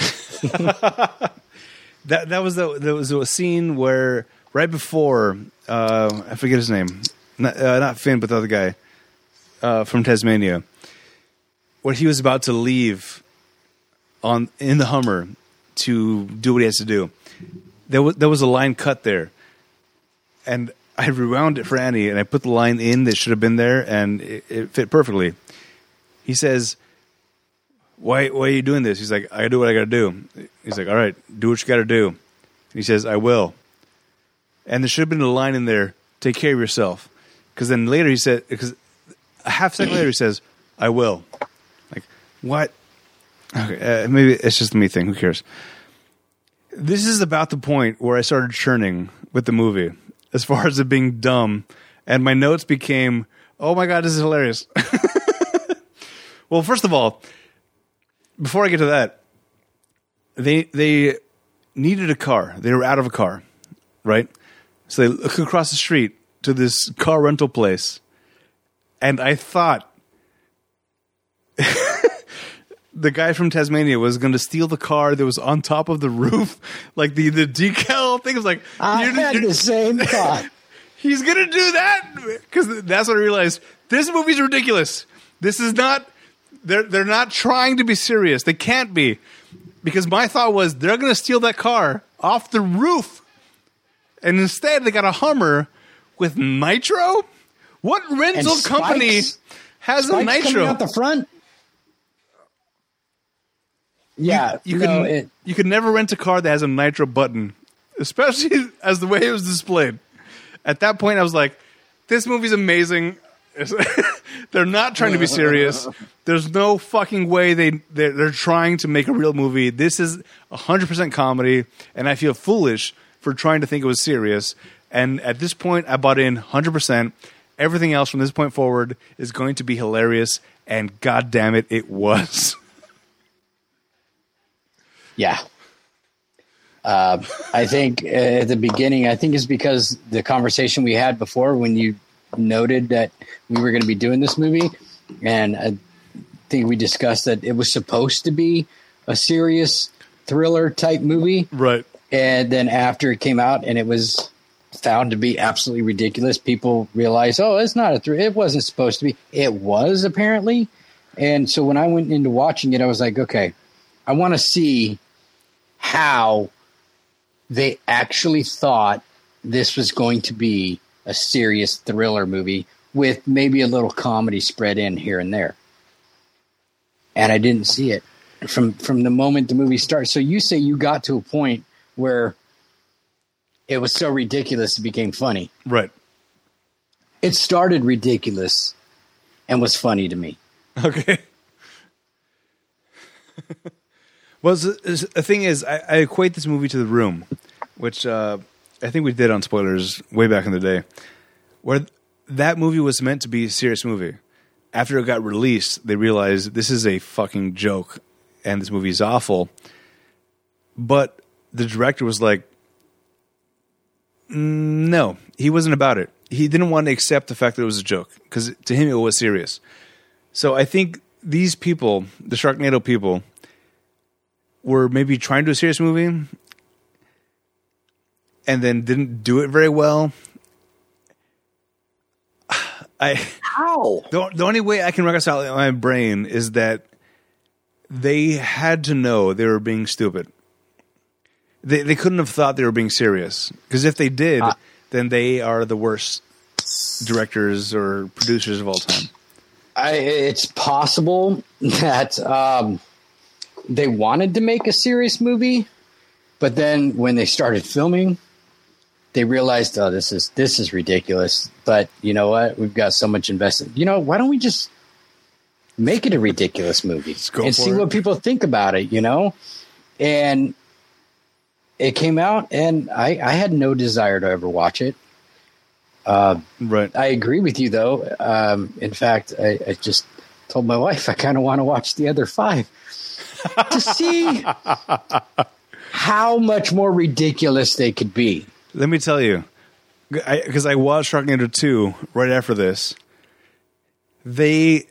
That that was the there was a scene where right before uh, I forget his name, not, uh, not Finn, but the other guy uh, from Tasmania, where he was about to leave on in the Hummer to do what he has to do. There was there was a line cut there, and I rewound it for Annie, and I put the line in that should have been there, and it, it fit perfectly. He says, why why are you doing this? He's like, I do what I gotta do. He's like, all right, do what you gotta do. And he says, I will. And there should have been a line in there, take care of yourself. Because then later he said, because a half second later he says, I will. Like, what? Okay, uh, maybe it's just me thing. Who cares? This is about the point where I started churning with the movie, as far as it being dumb, and my notes became, "Oh my god, this is hilarious." well, first of all, before I get to that, they they needed a car. They were out of a car, right? So they look across the street to this car rental place, and I thought the guy from Tasmania was going to steal the car that was on top of the roof, like the the decal thing. was like, I you're- had the same thought. he's gonna do that because that's what I realized. This movie's ridiculous. This is not. They're they're not trying to be serious. They can't be because my thought was they're gonna steal that car off the roof, and instead they got a Hummer with nitro. What rental company has a Spikes coming nitro? out the front. Yeah, you no, could it, you could never rent a car that has a nitro button, especially as the way it was displayed. At that point, I was like, "This movie's amazing." they're not trying to be serious. There's no fucking way they they're, they're trying to make a real movie. This is hundred percent comedy, and I feel foolish for trying to think it was serious. And at this point, I bought in hundred percent. Everything else from this point forward is going to be hilarious, and god damn it, it was. Yeah. Uh, I think uh, at the beginning, I think it's because the conversation we had before when you noted that we were going to be doing this movie, and I think we discussed that it was supposed to be a serious thriller type movie, right. and then after it came out and it was found to be absolutely ridiculous, people realized, oh, it's not a thriller. It wasn't supposed to be. It was apparently, and so when I went into watching it, I was like, okay, I want to see how they actually thought this was going to be a serious thriller movie with maybe a little comedy spread in here and there. And I didn't see it from from the moment the movie started. So you say you got to a point where it was so ridiculous it became funny. Right. It started ridiculous and was funny to me. Okay. well, the thing is, I, I equate this movie to The Room, which uh, I think we did on spoilers way back in the day, where that movie was meant to be a serious movie. After it got released, they realized this is a fucking joke and this movie is awful. But the director was like, "Mm, no, he wasn't about it. He didn't want to accept the fact that it was a joke because to him it was serious. So I think these people, the Sharknado people, were maybe trying to do a serious movie and then didn't do it very well. I How? the, the only way I can reconcile in my brain is that they had to know they were being stupid. They they couldn't have thought they were being serious because if they did, then they are the worst directors or producers of all time. I, it's possible that um, they wanted to make a serious movie, but then when they started filming, they realized, oh, this is this is ridiculous. But you know what? We've got so much invested. You know, why don't we just make it a ridiculous movie and see it. what people think about it? You know, and it came out, and I, I had no desire to ever watch it. Uh, Right. I agree with you, though. Um, in fact, I, I just told my wife I kind of want to watch the other five to see how much more ridiculous they could be. Let me tell you, because I, watched Sharknado 2 right after this. They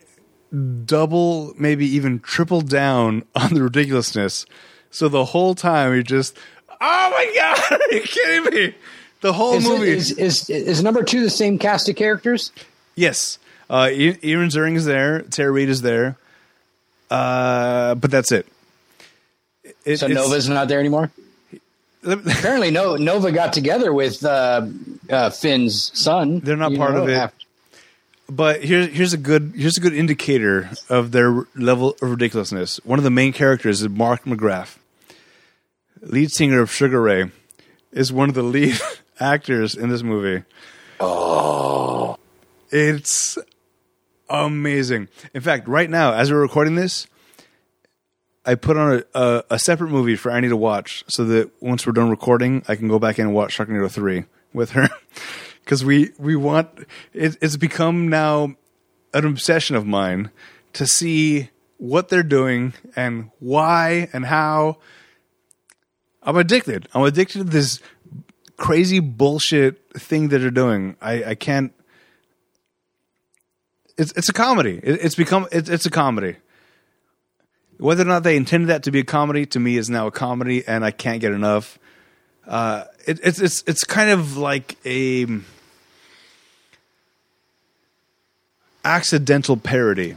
double, maybe even triple down on the ridiculousness. So the whole time you're just, oh my god, are you kidding me? The whole Is, movie. is, is is number two the same cast of characters? yes, uh, I- Ian Ziering is there. Tara Reid is there. Uh, but that's it. It- So Nova's not there anymore. Apparently, no, Nova got together with uh, uh, Finn's son. They're not You part of it. after- But here's here's a good here's a good indicator of their level of ridiculousness. One of the main characters is Mark McGrath, lead singer of Sugar Ray, is one of the lead actors in this movie. Oh, it's amazing. In fact, right now as we're recording this, I put on a, a, a separate movie for Annie to watch, so that once we're done recording, I can go back in and watch Sharknado three with her. Because we we want it, it's become now an obsession of mine to see what they're doing and why and how. I'm addicted. I'm addicted to this crazy bullshit thing that they're doing. I, I can't. It's it's a comedy. It, it's become it's it's a comedy. Whether or not they intended that to be a comedy, to me, is now a comedy, and I can't get enough. Uh, it, it's it's it's kind of like a accidental parody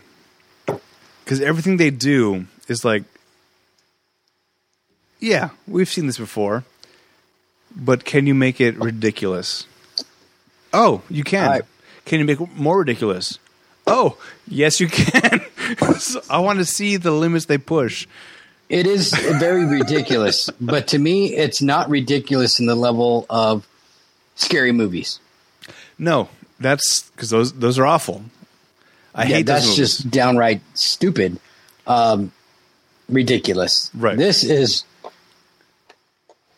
because everything they do is like, yeah, we've seen this before, but can you make it ridiculous? Oh, you can. I- can you make it more ridiculous? Oh, yes, you can. so I want to see the limits they push. It is very ridiculous, but to me, it's not ridiculous in the level of scary movies. No, that's because those those are awful. I yeah, hate that's just downright stupid, um, ridiculous. Right. This is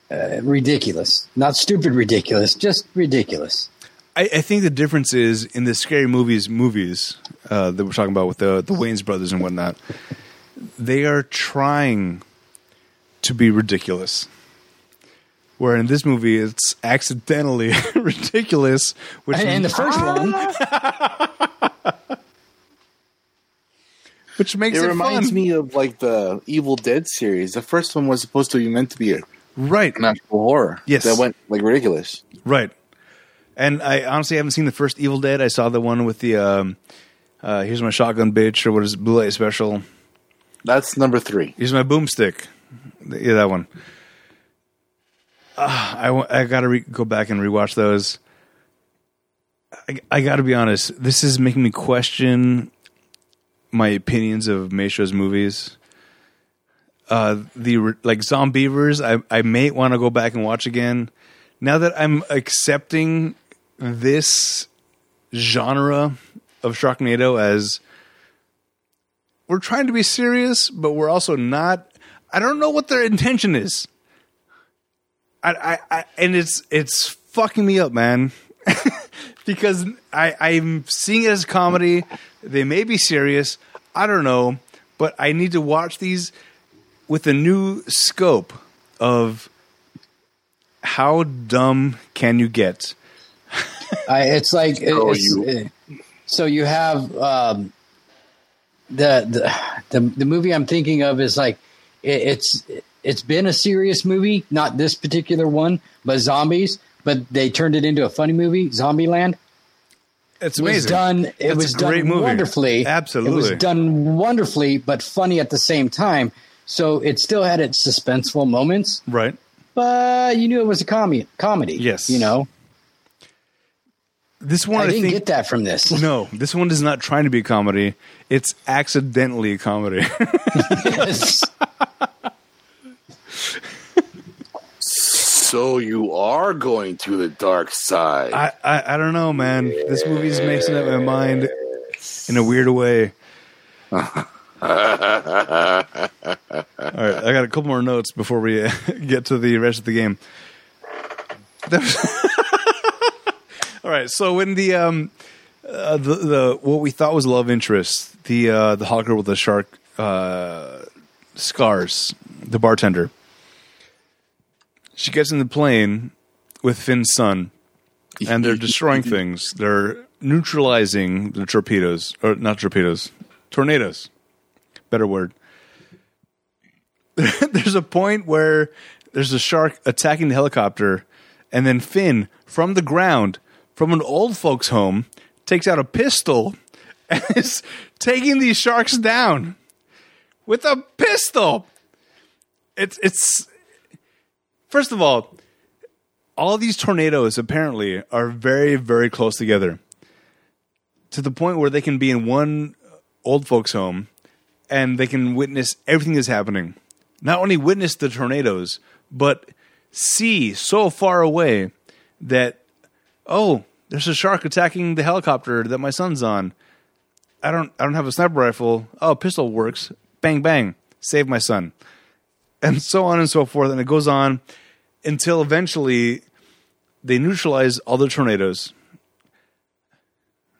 uh, ridiculous, not stupid, ridiculous, just ridiculous. I, I think the difference is in the scary movies movies uh, that we're talking about with the the Wayans brothers and whatnot. They are trying to be ridiculous. Where in this movie it's accidentally ridiculous, which And, and the first one, which makes It it, reminds fun. me of like the Evil Dead series. The first one was supposed to be meant to be a, right, natural horror. Yes. that went like ridiculous. right. And I honestly haven't seen the first Evil Dead. I saw the one with the um, uh, "Here's my shotgun, bitch" or what is it, Blue Light Special. That's number three. Here's my boomstick. Yeah, that one. Ah, I I gotta re- go back and rewatch those. I, I gotta be honest. This is making me question my opinions of Maestro's movies. Uh, the like Zombeavers, I I may want to go back and watch again. Now that I'm accepting this genre of Sharknado as we're trying to be serious, but we're also not. I don't know what their intention is. I, I, I and it's it's fucking me up, man. because I I'm seeing it as comedy. They may be serious. I don't know, but I need to watch these with a new scope of how dumb can you get? I, it's like it- Oh, it's, you- uh, so you have um, the, the the the movie I'm thinking of is like it, it's it's been a serious movie, not this particular one, but zombies. But they turned it into a funny movie, Zombieland. It's It was done. It It's was a great done movie. wonderfully. Absolutely. it was done wonderfully, but funny at the same time. So it still had its suspenseful moments, right. but you knew it was a comedy. Comedy, Yes. You know, This one I I, didn't think get that from this. No, this one is not trying to be a comedy. It's accidentally a comedy. Yes. So you are going to the dark side. I, I I don't know, man. This movie's messing up my mind in a weird way. All right, I got a couple more notes before we uh, get to the rest of the game. All right, so when the um uh, the the what we thought was love interest, the uh the hawker with the shark uh scars, the bartender. She gets in the plane with Finn's son and they're destroying things. They're neutralizing the torpedoes, or not torpedoes, tornadoes. Better word. there's a point where there's a shark attacking the helicopter, and then Finn, from the ground, from an old folks' home, takes out a pistol and is taking these sharks down with a pistol. It's it's first of all, all these tornadoes apparently are very very close together to the point where they can be in one old folks home and they can witness everything that's happening not only witness the tornadoes but see so far away that oh there's a shark attacking the helicopter that my son's on. I don't i don't have a sniper rifle. Oh pistol works. Bang bang. Save my son. And so on and so forth. And it goes on until eventually they neutralize all the tornadoes.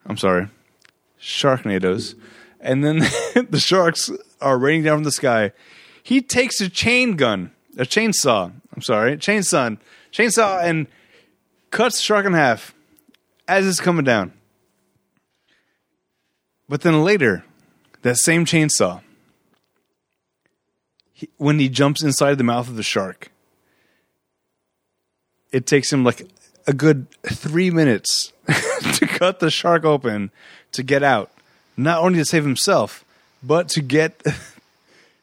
I'm sorry, sharknadoes, and then the sharks are raining down from the sky. He takes a chain gun, a chainsaw. I'm sorry, chainsaw, chainsaw, and cuts shark in half as it's coming down. But then later, that same chainsaw, he, when he jumps inside the mouth of the shark, it takes him like a good three minutes to cut the shark open to get out. Not only to save himself, but to get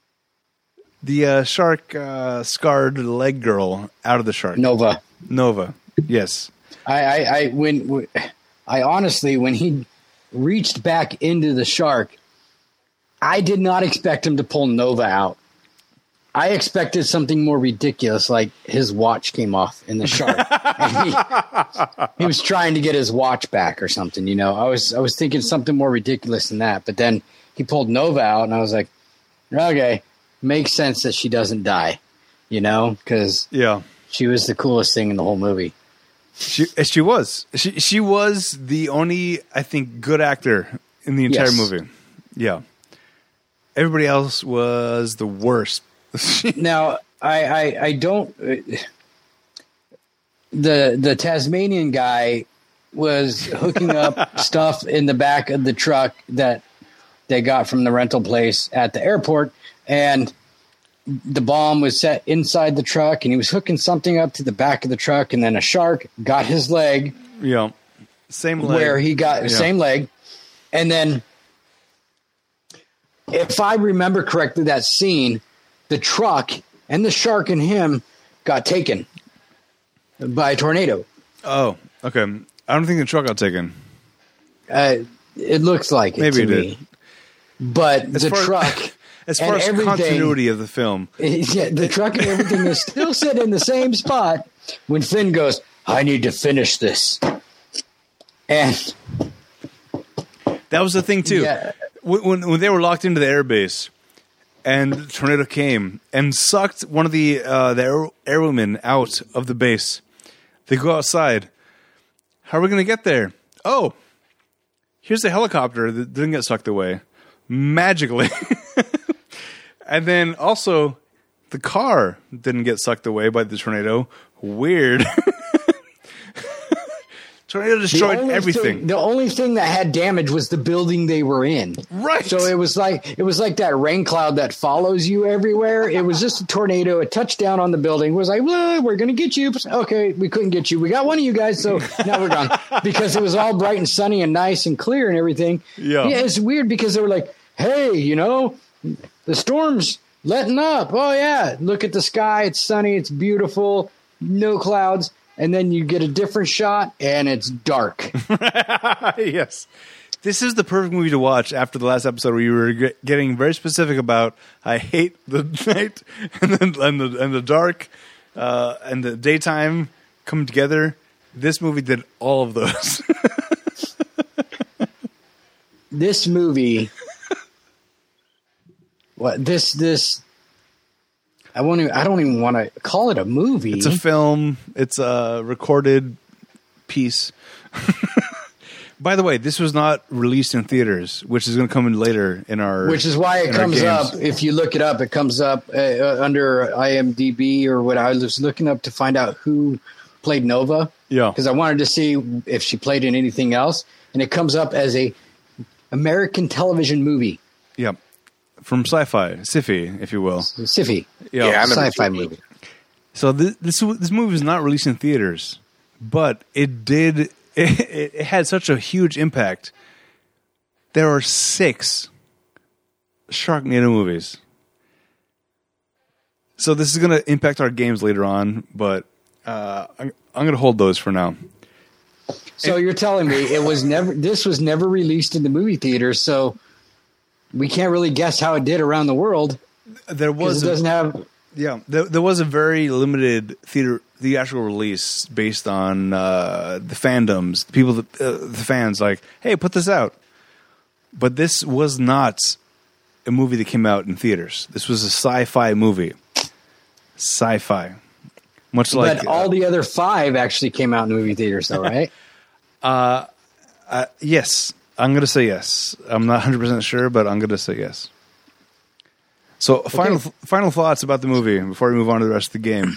the uh, shark uh, scarred leg girl out of the shark. Nova. Nova. Yes. I, I, I when, I honestly when he reached back into the shark, I did not expect him to pull Nova out. I expected something more ridiculous, like his watch came off in the shark. he, he was trying to get his watch back or something. You know, I was I was thinking something more ridiculous than that. But then he pulled Nova out, and I was like, okay, makes sense that she doesn't die. You know, because Yeah. she was the coolest thing in the whole movie. She she was. She she was the only I think good actor in the entire Yes. movie. Yeah. Everybody else was the worst. Now, I, I, I don't. uh, The the Tasmanian guy was hooking up stuff in the back of the truck that they got from the rental place at the airport, and the bomb was set inside the truck, and he was hooking something up to the back of the truck, and then a shark got his leg yeah. Same leg. where he got Yeah. same leg, and then if I remember correctly, that scene, the truck and the shark and him got taken by a tornado. Oh, okay. I don't think the truck got taken. Uh, it looks like it Maybe to it me. did. but the far truck. As far as continuity of the film, yeah, the truck and everything is still sitting in the same spot when Finn goes, I need to finish this. And that was the thing too. Yeah. When, when they were locked into the airbase, and the tornado came and sucked one of the uh, the air, airwomen out of the base. They go outside. How are we going to get there? Oh, here's the helicopter that didn't get sucked away magically. and then also, the car didn't get sucked away by the tornado. Weird. tornado the destroyed only everything. Thing, the only thing that had damage was the building they were in. Right. So it was like it was like that rain cloud that follows you everywhere. It was just a tornado. A touchdown on the building. It was like, well, we're gonna get you. Okay, we couldn't get you. We got one of you guys, so now we're gone because it was all bright and sunny and nice and clear and everything. Yeah. it's weird because they were like, hey, you know, the storm's letting up. Oh yeah, look at the sky. It's sunny. It's beautiful. No clouds. And then you get a different shot, and it's dark. yes. This is the perfect movie to watch after the last episode where you were getting very specific about I hate the night and the and the, and the dark uh, and the daytime come together. This movie did all of those. this movie what this this I won't. Even, I don't even want to call it a movie. It's a film. It's a recorded piece. By the way, this was not released in theaters, which is going to come in later in our. which is why it comes up. If you look it up, it comes up uh, uh, under IMDb or what I was looking up to find out who played Nova. Yeah. because I wanted to see if she played in anything else, and it comes up as a American television movie, Yeah, from sci-fi, sci-fi, if you will. Siffy, Yeah. Yeah, I never sci-fi seen movie. So this, this this movie is not released in theaters, but it did. It, it had such a huge impact. There are six Sharknado movies. So this is going to impact our games later on, but uh, I'm, I'm going to hold those for now. So you're telling me it was never this was never released in the movie theater. so we can't really guess how it did around the world There was it a, doesn't have. yeah, there, there was a very limited theater theatrical release based on uh, the fandoms, the people, that, uh, the fans. Like, hey, put this out. But this was not a movie that came out in theaters. This was a sci-fi movie. Sci-fi, much like but all the other five actually came out in movie theaters, though, right? yes. I'm going to say yes. I'm not 100 percent sure, but I'm going to say yes. So, final final thoughts about the movie before we move on to the rest of the game.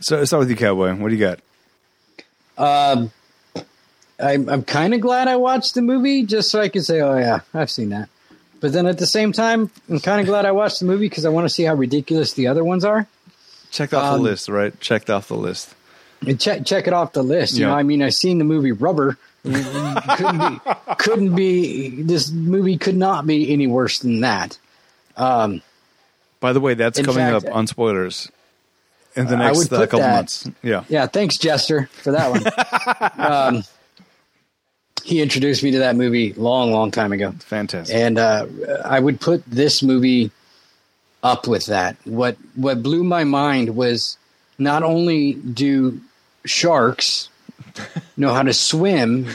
So, let's start with you, Cowboy. What do you got? Um, I'm I'm kind of glad I watched the movie just so I can say, oh yeah, I've seen that. But then at the same time, I'm kind of glad I watched the movie because I want to see how ridiculous the other ones are. Checked off Um, the list, right? Checked off the list. Check check it off the list. You Yeah. know, I mean, I've seen the movie Rubber. Couldn't be couldn't be this movie could not be any worse than that. Um, By the way, that's coming fact- up on spoilers in the next uh, couple that- months. Yeah. yeah, thanks Jester for that one. um, he introduced me to that movie long, long time ago. Fantastic. and uh, I would put this movie up with that. What what blew my mind was not only do sharks know how to swim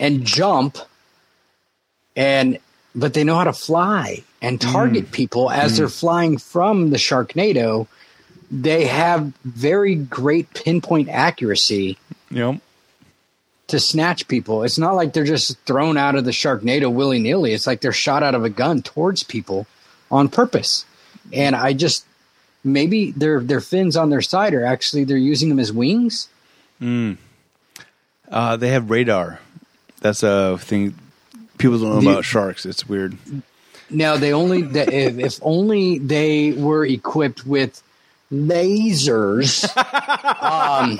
and jump, and but they know how to fly and target mm. people as mm. they're flying from the Sharknado. They have very great pinpoint accuracy Yep. to snatch people. It's not like they're just thrown out of the Sharknado willy nilly. It's like they're shot out of a gun towards people on purpose. And I just maybe their their fins on their side are actually they're using them as wings. Mm. Uh, they have radar. That's a thing people don't know The- about sharks. It's weird. Now they only the, if, if only they were equipped with lasers. um,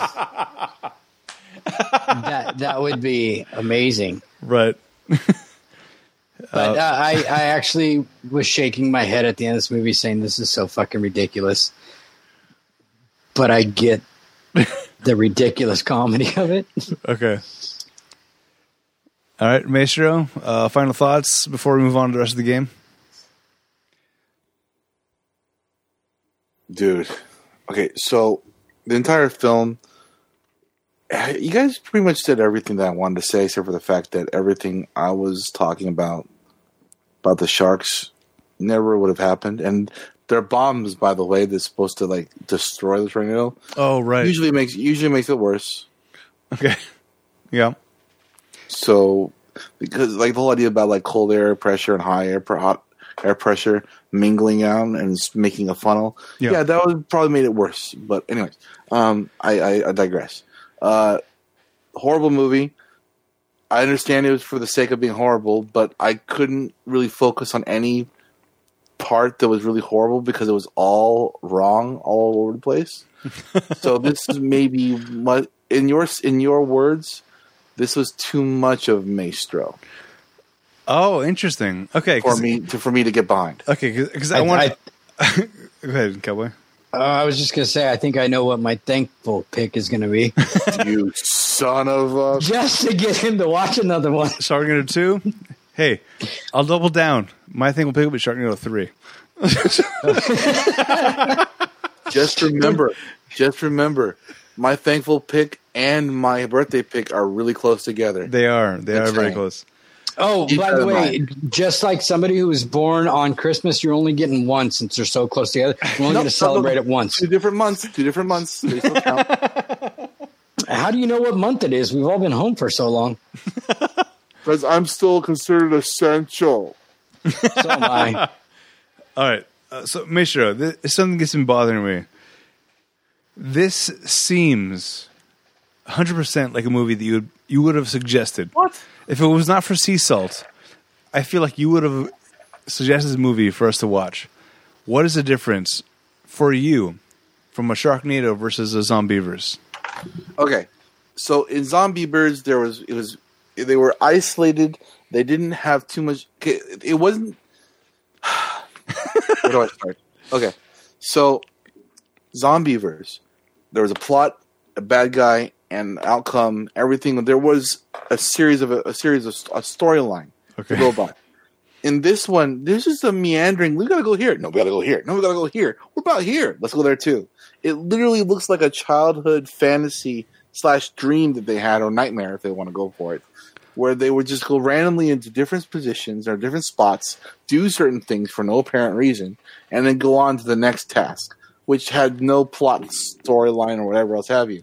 that that would be amazing. Right. But uh, I, I actually was shaking my head at the end of this movie, saying, "This is so fucking ridiculous." But I get the ridiculous comedy of it. Okay. All right, Maestro. Uh, final thoughts before we move on to the rest of the game. dude. Okay, so the entire film, you guys pretty much said everything that I wanted to say, except for the fact that everything I was talking about about the sharks never would have happened. And they're bombs, by the way, that's supposed to like destroy the tornado. Oh, right. Usually makes usually makes it worse. okay. Yeah. So because like the whole idea about like cold air pressure and high air hot air pressure mingling out and making a funnel. Yeah. Yeah, that would probably made it worse. But anyways, um, I, I, I digress. Uh, horrible movie. I understand it was for the sake of being horrible, but I couldn't really focus on any part that was really horrible because it was all wrong all over the place. so this is maybe mu- in your in your words, this was too much of Maestro Oh, interesting. Okay. for 'cause- me to for me to get behind. Okay, because I, want. I, Go ahead, Cowboy. uh, I was just gonna say, I think I know what my thankful pick is gonna be, you son of a just to get him to watch another one. Sharknado 2. Hey, I'll double down. My thing will pick up at Sharknado 3. Just remember, just remember, my thankful pick and my birthday pick are really close together. They are. They That's are very right. close. Oh, Keep by the in way, just like somebody who was born on Christmas, you're only getting one since they're so close together. You're only No, going to celebrate it once. Two different months. Two different months. They still count. How do you know what month it is? We've all been home for so long. Because I'm still considered essential. So am I. All right. Uh, so, Maestro, this, something that's been bothering me. This seems 100% like a movie that you would, you would have suggested. What? If it was not for sea salt, I feel like you would have suggested this movie for us to watch. What is the difference for you from a Sharknado versus a Zombeavers? Okay, so in Zombeavers, there was it was they were isolated. They didn't have too much. It wasn't. Where do I start? Okay, so Zombeavers, there was a plot, a bad guy, and outcome. Everything there was a series of a, a series of a storyline Okay. to go by. In this one, there's just a meandering. We gotta go here. No, we gotta go here. No, we gotta go here. What about here? Let's go there too. It literally looks like a childhood fantasy slash dream that they had, or nightmare if they want to go for it, where they would just go randomly into different positions or different spots, do certain things for no apparent reason, and then go on to the next task, which had no plot storyline or whatever else have you.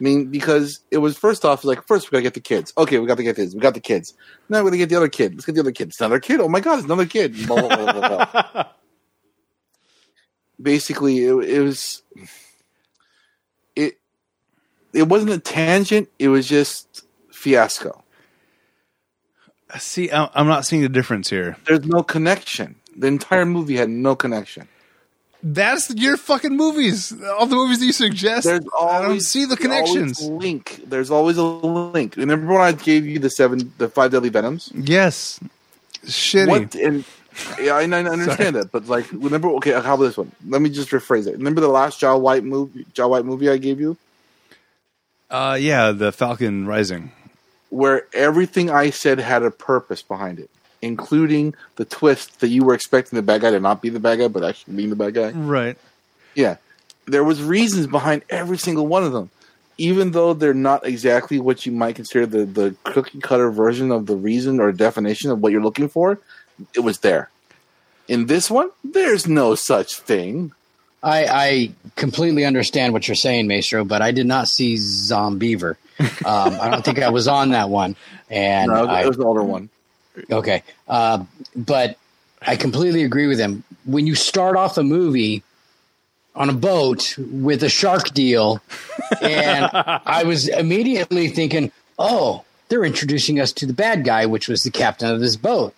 I mean, because it was first off like first we gotta get the kids. Okay, we got to get this. We got the kids. Now we're gonna get the other kid. Let's get the other kid. It's another kid. Oh my god, it's another kid. Blah, blah, blah, blah, blah. Basically, it, it was. It wasn't a tangent. It was just fiasco. See, I'm not seeing the difference here. There's no connection. The entire movie had no connection. That's your fucking movies. All the movies you suggest. There's always I don't see the connections. link. There's always a link. Remember when I gave you the seven, the five deadly venoms? Yes. Shitty. What and yeah, I, I understand that, but like, remember? Okay, how about this one? Let me just rephrase it. Remember the last Jai White movie? Jai White movie I gave you, Uh, yeah, the Falcon Rising. where everything I said had a purpose behind it, including the twist that you were expecting the bad guy to not be the bad guy, but actually being the bad guy. Right. Yeah, there was reasons behind every single one of them, even though they're not exactly what you might consider the the cookie cutter version of the reason or definition of what you're looking for. It was there. In this one, there's no such thing. I, I completely understand what you're saying, Maestro, but I did not see Zombeaver. Um, I don't think I was on that one. And No, I, it was the older one. Okay. Uh, but I completely agree with him. When you start off a movie on a boat with a shark deal, and I was immediately thinking, oh, they're introducing us to the bad guy, which was the captain of this boat.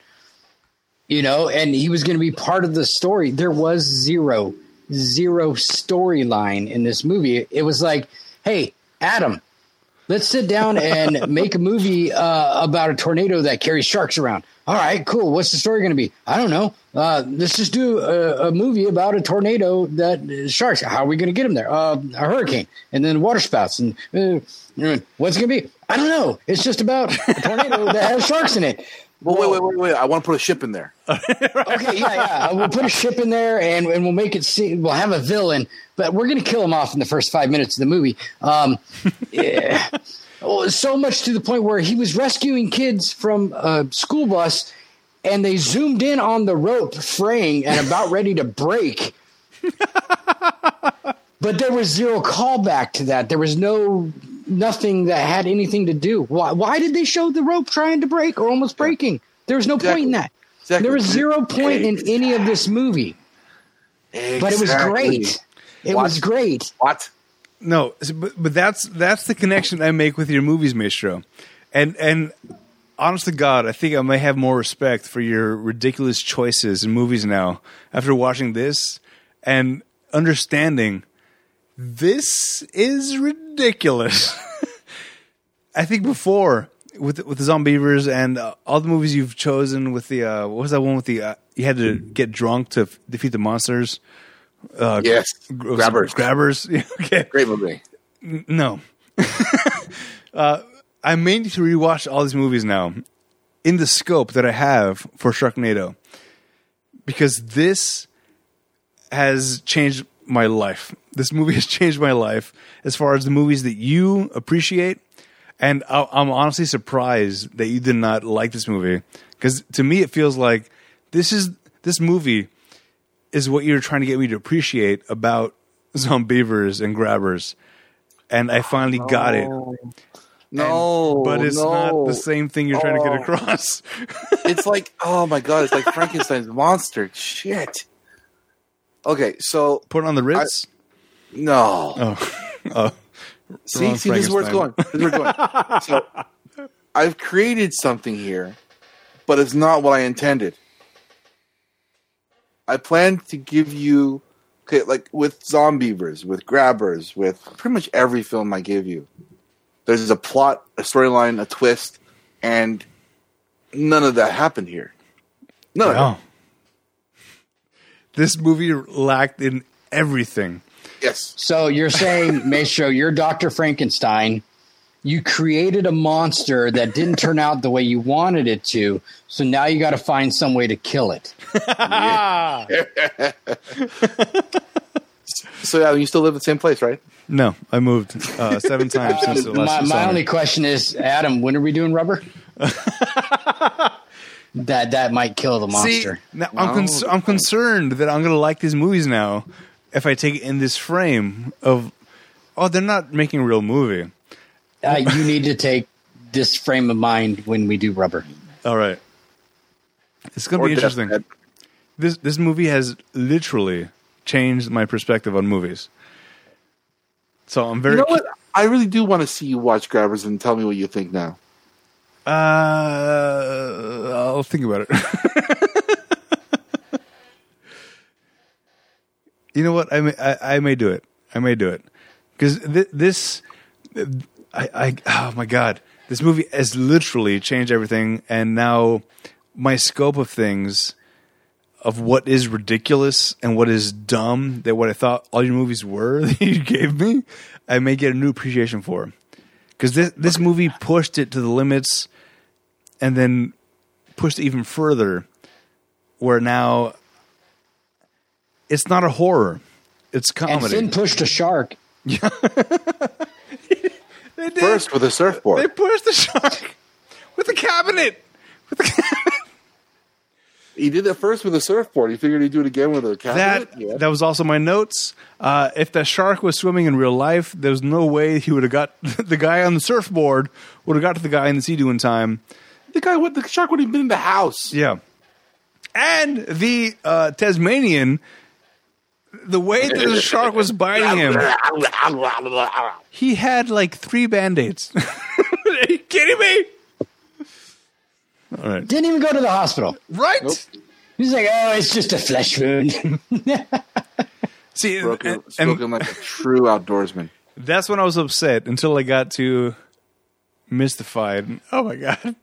You know, and he was going to be part of the story. There was zero, zero storyline in this movie. It was like, hey, Adam, let's sit down and make a movie uh, about a tornado that carries sharks around. All right, cool. What's the story going to be? I don't know. Uh, let's just do a, a movie about a tornado that uh, sharks. How are we going to get them there? Uh, a hurricane and then water spouts. And uh, what's it going to be? I don't know. It's just about a tornado that has sharks in it. Well, wait, wait, wait, wait. I want to put a ship in there. Okay, yeah, yeah. We'll put a ship in there, and, and we'll make it. See, we'll have a villain, but we're going to kill him off in the first five minutes of the movie. Um, yeah. Oh, so much to the point where he was rescuing kids from a school bus, and they zoomed in on the rope fraying and about ready to break. but there was zero callback to that. There was no nothing that had anything to do. Why? Why did they show the rope trying to break or almost breaking? There was no point in that. Exactly. There was zero point in any of this movie, but it was great. It What? was great. What? No, but, but that's that's the connection I make with your movies, Maestro. And and honest to God, I think I may have more respect for your ridiculous choices in movies now after watching this and understanding this is ridiculous. I think before with with the Zombeavers and uh, all the movies you've chosen with the uh, what was that one with the uh, you had to get drunk to f- defeat the monsters. Uh, Yes. gr- Grabbers. grabbers. okay, Great movie. no. uh, I may need to rewatch all these movies now in the scope that I have for Sharknado because this has changed my life. This movie has changed my life as far as the movies that you appreciate And I, I'm honestly surprised that you did not like this movie because to me it feels like this is this movie is what you're trying to get me to appreciate about Zombeavers and grabbers, and I finally got it. No, but it's no. not the same thing you're trying to get Oh. across. it's like oh my god, it's like Frankenstein's monster. Shit. Okay, so Put it on the Ritz. no. oh, oh, see, see, this is where it's going. This is where it's going. so, I've created something here, but it's not what I intended. I plan to give you, okay, like with Zombeavers, with Grabbers, with pretty much every film I give you. There's a plot, a storyline, a twist, and none of that happened here. No. This movie lacked in everything. Yes. So you're saying, Maestro, you're Dr. Frankenstein. You created a monster that didn't turn out the way you wanted it to. So now you got to find some way to kill it. So yeah, you still live in the same place, right? No, I moved uh, seven times since the last my, my only question is, Adam, when are we doing rubber? that that might kill the See, monster. now I'm, cons- I'm concerned that I'm going to like these movies now if I take it in this frame of, oh, they're not making a real movie. Uh, you need to take this frame of mind when we do rubber. All right. It's going to Or be interesting. Deathbed. This this movie has literally changed my perspective on movies. So I'm very You know what? I really do want to see you watch Grabbers and tell me what you think now. Uh, I'll think about it. you know what? I may, I, I may do it. I may do it because th- this, I, I, oh my god, this movie has literally changed everything, and now my scope of things, of what is ridiculous and what is dumb, that what I thought all your movies were that you gave me, I may get a new appreciation for because this this movie pushed it to the limits, and then pushed even further, where now it's not a horror, it's comedy And comedy. Finn pushed a shark. They did. First with a surfboard. they pushed the shark with the cabinet. With the cabinet. He did it first with a surfboard. He figured he'd do it again with a cabinet. That yeah. that was also my notes. Uh, if the shark was swimming in real life, there's no way he would have got the guy on the surfboard would have got to the guy in the sea doing time. The guy with the shark would have been in the house. Yeah. And the uh, Tasmanian, the way that the shark was biting him, he had like three band aids. Are you kidding me? All right. Didn't even go to the hospital. Right? He's like, oh, it's just a flesh wound. See, Spoken, and, and spoken like a true outdoorsman. that's when I was upset until I got to Mystified. Oh my God.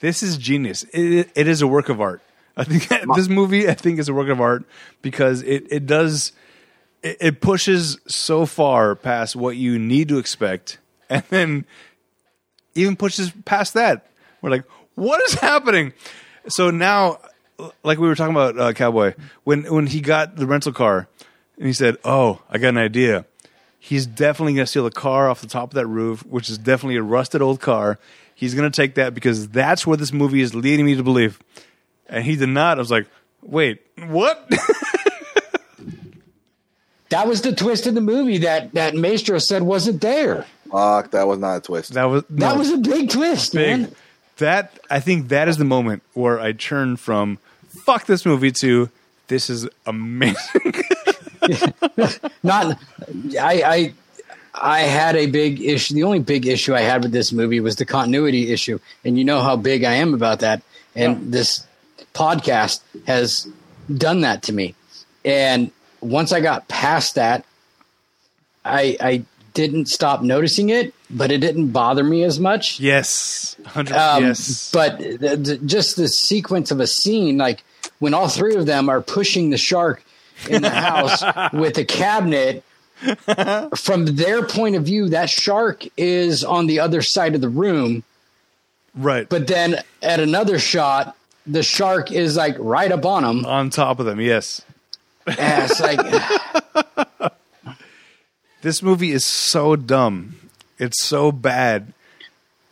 This is genius. It, it is a work of art. I think this movie, I think, is a work of art because it, it does, it, it pushes so far past what you need to expect and then even pushes past that. We're like, what is happening? So now, like we were talking about uh, Cowboy, when when he got the rental car, and he said, "Oh, I got an idea." He's definitely going to steal a car off the top of that roof, which is definitely a rusted old car. He's going to take that because that's where this movie is leading me to believe. And he did not. I was like, "Wait, what?" that was the twist in the movie that, that Maestro said wasn't there. Fuck, that was not a twist. that was That was a big twist, big. man. That I think that is the moment where I turn from "fuck this movie" to "this is amazing." Not, I, I, I had a big issue. The only big issue I had with this movie was the continuity issue, and you know how big I am about that. And this podcast has done that to me. And once I got past that, I, I didn't stop noticing it, but it didn't bother me as much. yes, hundred. Um, yes, But the, the, just the sequence of a scene, like when all three of them are pushing the shark in the house with a cabinet, from their point of view, that shark is on the other side of the room. right. But then at another shot, the shark is like right up on them. on top of them, yes. And it's like, This movie is so dumb. It's so bad.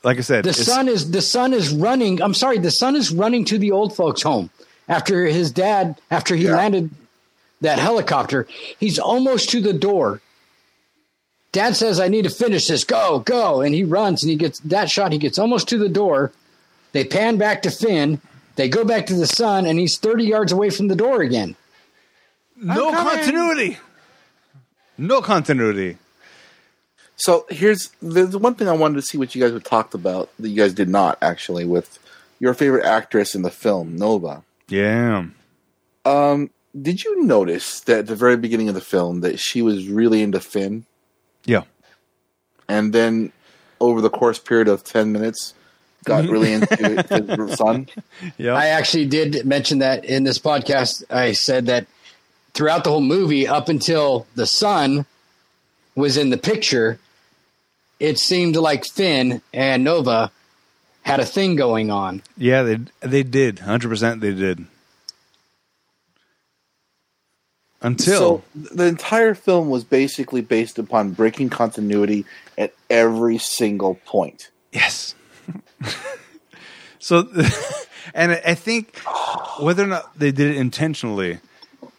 like I said, The son is the son is running. I'm sorry, the son is running to the old folks' home after his dad after he Yeah. landed that helicopter. He's almost to the door. Dad says, "I need to finish this. Go, go!" And he runs and he gets that shot. He gets almost to the door. They pan back to Finn. They go back to the sun, and he's 30 yards away from the door again. no continuity. No continuity. So here's there's one thing I wanted to see what you guys had talked about that you guys did not actually with your favorite actress in the film, Nova. Yeah. Um, did you notice that at the very beginning of the film that she was really into Finn, Yeah. and then over the course period of ten minutes, got mm-hmm. really into his son? Yeah. I actually did mention that in this podcast. I said that throughout the whole movie, up until the son was in the picture, it seemed like Finn and Nova had a thing going on. yeah, they they did. 100% they did. Until So the entire film was basically based upon breaking continuity at every single point. Yes. so, and I think whether or not they did it intentionally,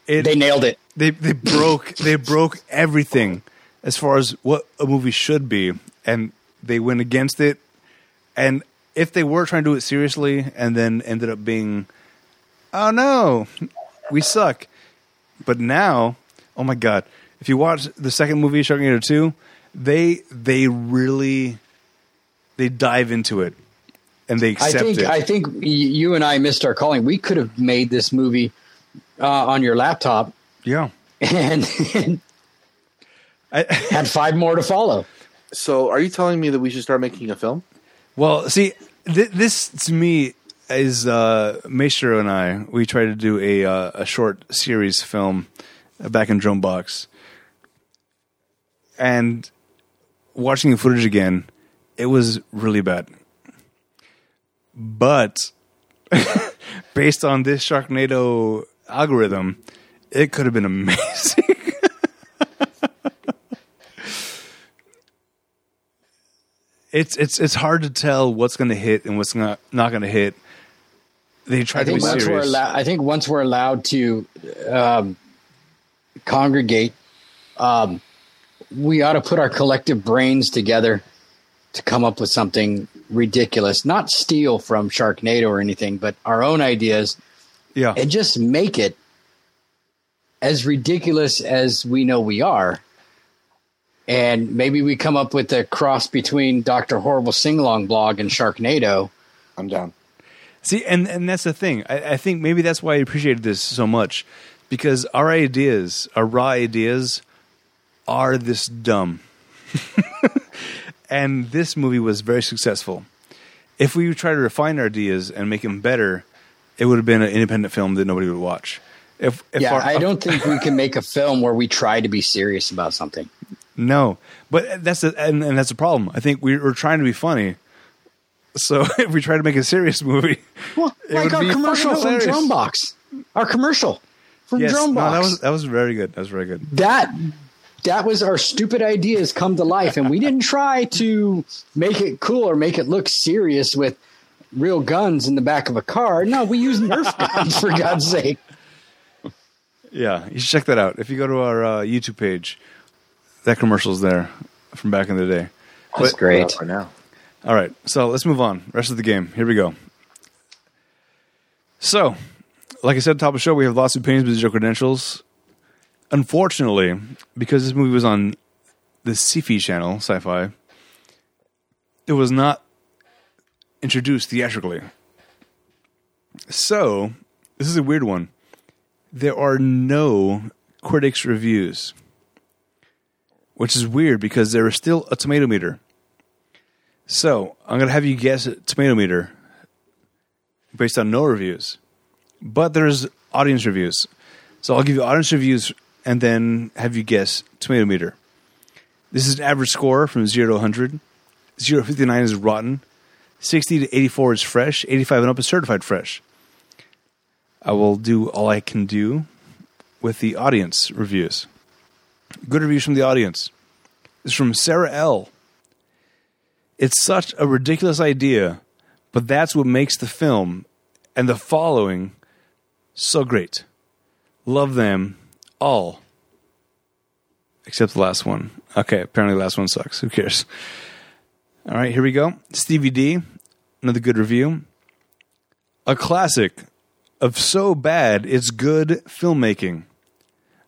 it They nailed it. they they broke they broke everything as far as what a movie should be, and they went against it. And if they were trying to do it seriously, and then ended up being, oh no, we suck. But now, oh my god, if you watch the second movie, Sharknado two, they they really they dive into it and they I accept think it. I think you and I missed our calling. We could have made this movie uh, on your laptop yeah. and, and I, had five more to follow. So, are you telling me that we should start making a film? Well, see, th- this to me is uh, Maestro and I. We tried to do a uh, a short series film back in Drone Box, and watching the footage again, it was really bad. But based on this Sharknado algorithm, it could have been amazing. it's it's it's hard to tell what's going to hit and what's not not going to hit. They try I to be think once we're serious. allowed, I think once we're allowed to um, congregate, um, we ought to put our collective brains together to come up with something ridiculous. Not steal from Sharknado or anything, but our own ideas, yeah, and just make it as ridiculous as we know we are. And maybe we come up with a cross between Doctor Horrible Singalong blog and Sharknado. I'm down. See, and and that's the thing. I, I think maybe that's why I appreciated this so much because our ideas, our raw ideas, are this dumb, and this movie was very successful. If we try to refine our ideas and make them better, it would have been an independent film that nobody would watch. If, if Yeah, our- I don't think we can make a film where we try to be serious about something. No, but that's a, and, and that's a problem. I think we, we're trying to be funny. So if we try to make a serious movie, Well, It like would our be commercial fucking from hilarious. Drumebox. Our commercial from yes, no, that was that was very good. That was very good. that that was our stupid ideas come to life, and we didn't try to make it cool or make it look serious with real guns in the back of a car. No, we use Nerf guns for God's sake. Yeah, you should check that out. If you go to our uh, YouTube page, that commercial's there from back in the day. That's But- great. For now. All right, so let's move on. Rest of the game. Here we go. So, like I said at the top of the show, we have lots of opinions with digital credentials. Unfortunately, because this movie was on the Sci-Fi channel, Sci-Fi, it was not introduced theatrically. So, this is a weird one. There are no critics' reviews, which is weird because there is still a tomato meter. So I'm gonna have you guess tomato meter based on no reviews, but there's audience reviews. So I'll give you audience reviews and then have you guess tomato meter. This is an average score from zero to 100. Zero to 59 is rotten. 60 to 84 is fresh. 85 and up is certified fresh. I will do all I can do with the audience reviews. Good reviews from the audience. This is from Sarah L. It's such a ridiculous idea, but that's what makes the film and the following so great. Love them all. Except the last one. Okay, apparently the last one sucks. Who cares? All right, here we go. Stevie D, another good review. A classic of so bad it's good filmmaking.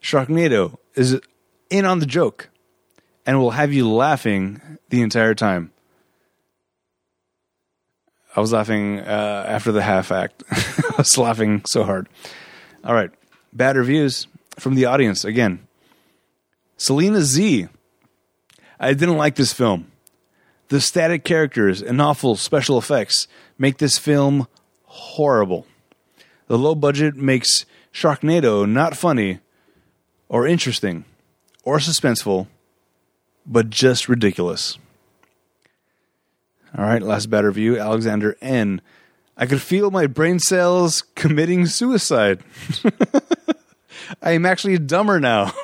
Sharknado is in on the joke and will have you laughing the entire time. I was laughing uh, after the half act. I was laughing so hard. All right. Bad reviews from the audience again. Selena Z. I didn't like this film. The static characters and awful special effects make this film horrible. The low budget makes Sharknado not funny or interesting or suspenseful, but just ridiculous. All right, last bad review Alexander N. I could feel my brain cells committing suicide. I am actually dumber now.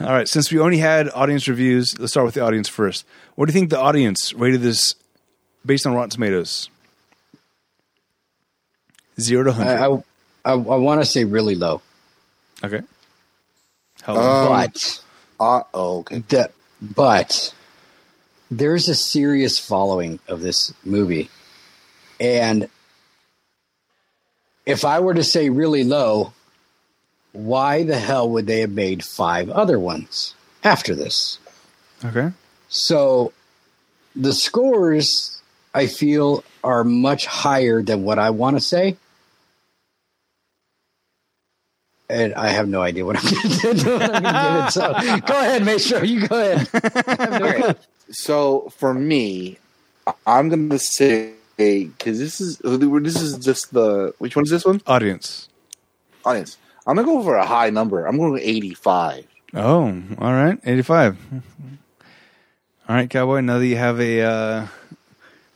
All right, since we only had audience reviews, let's start with the audience first. What do you think the audience rated this based on Rotten Tomatoes? Zero to hundred. I, I, I want to say really low, okay. How Um, but Uh, oh, okay. the, but there's a serious following of this movie, and if I were to say really low, why the hell would they have made five other ones after this? okay. So the scores I feel are much higher than what I want to say. And I have no idea what I'm going to give it. So go ahead, make sure you go ahead. I have no clue. So for me, I- I'm going to say because this is this is just the which one is this one? Audience. Audience. I'm gonna go for a high number. I'm going to 85. Oh, all right. 85. All right, Cowboy. Now that you have a uh,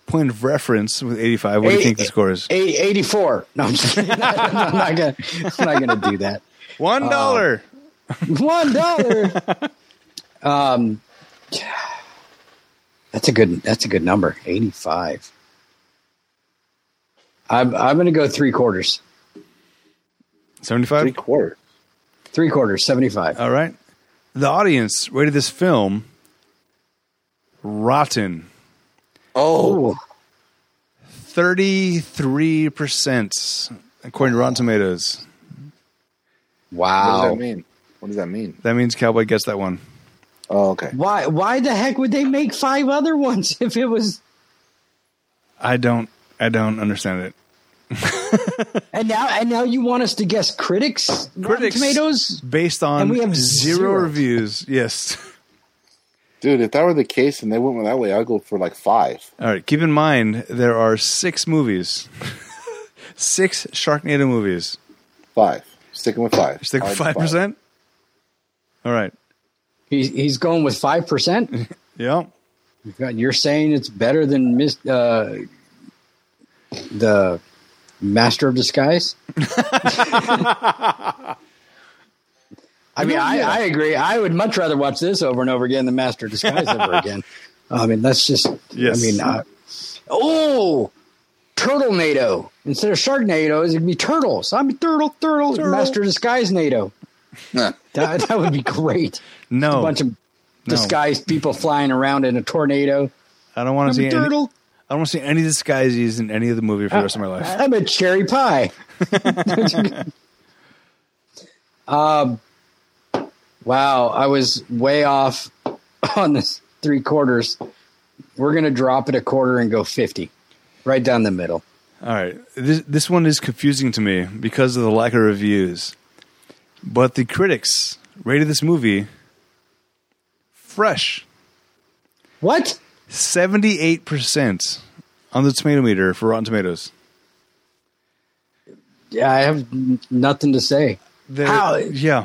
point of reference with 85, what do you think the score is? Eight- 84. No, I'm just. I'm not going to I'm not going to do that. One dollar. One dollar. um, that's a good. That's a good number. Eighty-five. I'm I'm going to go three quarters. 75? Three quarters. Three quarters. Seventy-five. All right. The audience rated this film rotten. Oh, 33% according to Rotten Tomatoes. Wow. what does Wow. that mean? What does that mean? That means Cowboy gets that one. Oh, okay. Why? Why the heck would they make five other ones if it was? I don't I don't understand it. And now, and now you want us to guess critics, Critics. tomatoes? Based on And we have zero, zero. reviews. Yes. Dude, if that were the case and they went that way, I'd go for like five. All right. Keep in mind there are six movies. six Sharknado movies. Five. Sticking with five. Sticking I with like five percent. All right. He's he's going with five percent. Yeah. You're saying it's better than Miss uh, the Master of Disguise. I mean, I, I agree. I would much rather watch this over and over again than Master of Disguise over again. I mean, that's just. Yes. I mean, uh, oh, Turtle NATO instead of Sharknado, it'd be turtles. I'm a turtle, turtle, Turtle. Master of Disguise NATO. That, that would be great. No. A bunch of No. disguised people flying around in a tornado. I don't want to see a any, turtle. I don't want to see any disguises in any of the movie for the rest of my life. I'm a cherry pie. um, wow, I was way off on this three quarters. We're gonna drop it a quarter and go fifty, right down the middle. All right. This this one is confusing to me because of the lack of reviews. But the critics rated this movie fresh. What? 78% on the tomato meter for Rotten Tomatoes. Yeah, I have n- nothing to say. The- How? Yeah.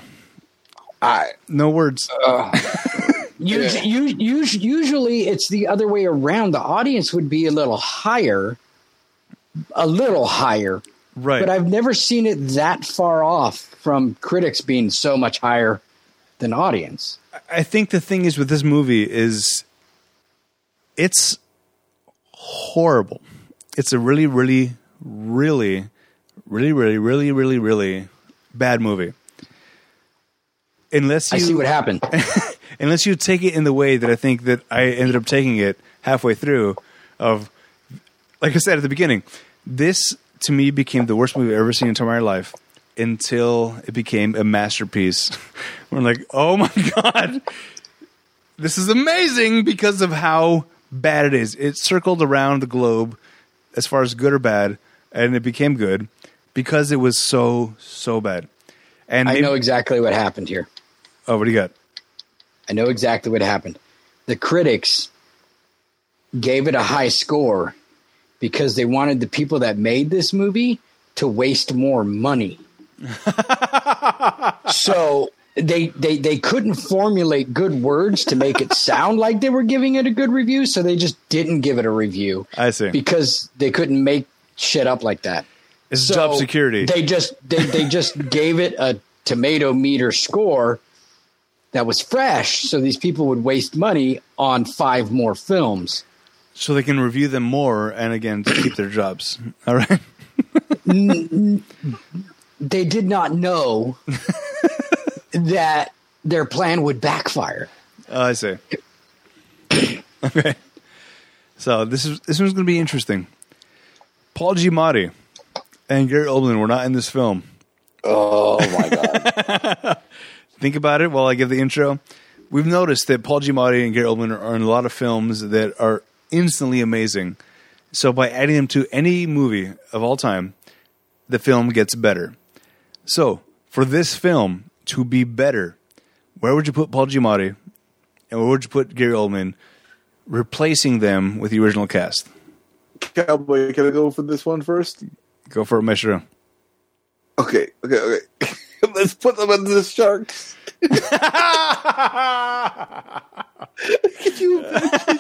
I No words. Uh, us- us- us- usually, it's the other way around. The audience would be a little higher, a little higher, right. but I've never seen it that far off from critics being so much higher than audience. I think the thing is with this movie is it's horrible. It's a really, really, really, really, really, really, really, really bad movie. Unless you I see what happened. unless you take it in the way that I think that I ended up taking it halfway through of like I said at the beginning, this to me became the worst movie I've ever seen in my life until it became a masterpiece. We're like, oh my god, this is amazing because of how bad it is. It circled around the globe as far as good or bad, and it became good because it was so so bad. And I maybe- know exactly what happened here. Oh, what do you got? I know exactly what happened. The critics gave it a high score because they wanted the people that made this movie to waste more money. So they they they couldn't formulate good words to make it sound like they were giving it a good review, so they just didn't give it a review I see. because they couldn't make shit up like that. It's So job security. They just they, they just gave it a tomato meter score that was fresh, so these people would waste money on five more films. so they can review them more and again to keep their jobs. All right. They did not know that their plan would backfire. Oh, I see. okay. So this is this one's going to be interesting. Paul Giamatti and Gary Oldman were not in this film. Oh my god! Think about it while I give the intro. We've noticed that Paul Giamatti and Gary Oldman are in a lot of films that are instantly amazing. So by adding them to any movie of all time, the film gets better. So for this film to be better, where would you put Paul Giamatti and where would you put Gary Oldman, replacing them with the original cast? Cowboy, can I go for this one first? Go for it, Maestro. Okay, okay, okay. Let's put them in the sharks. Can you imagine?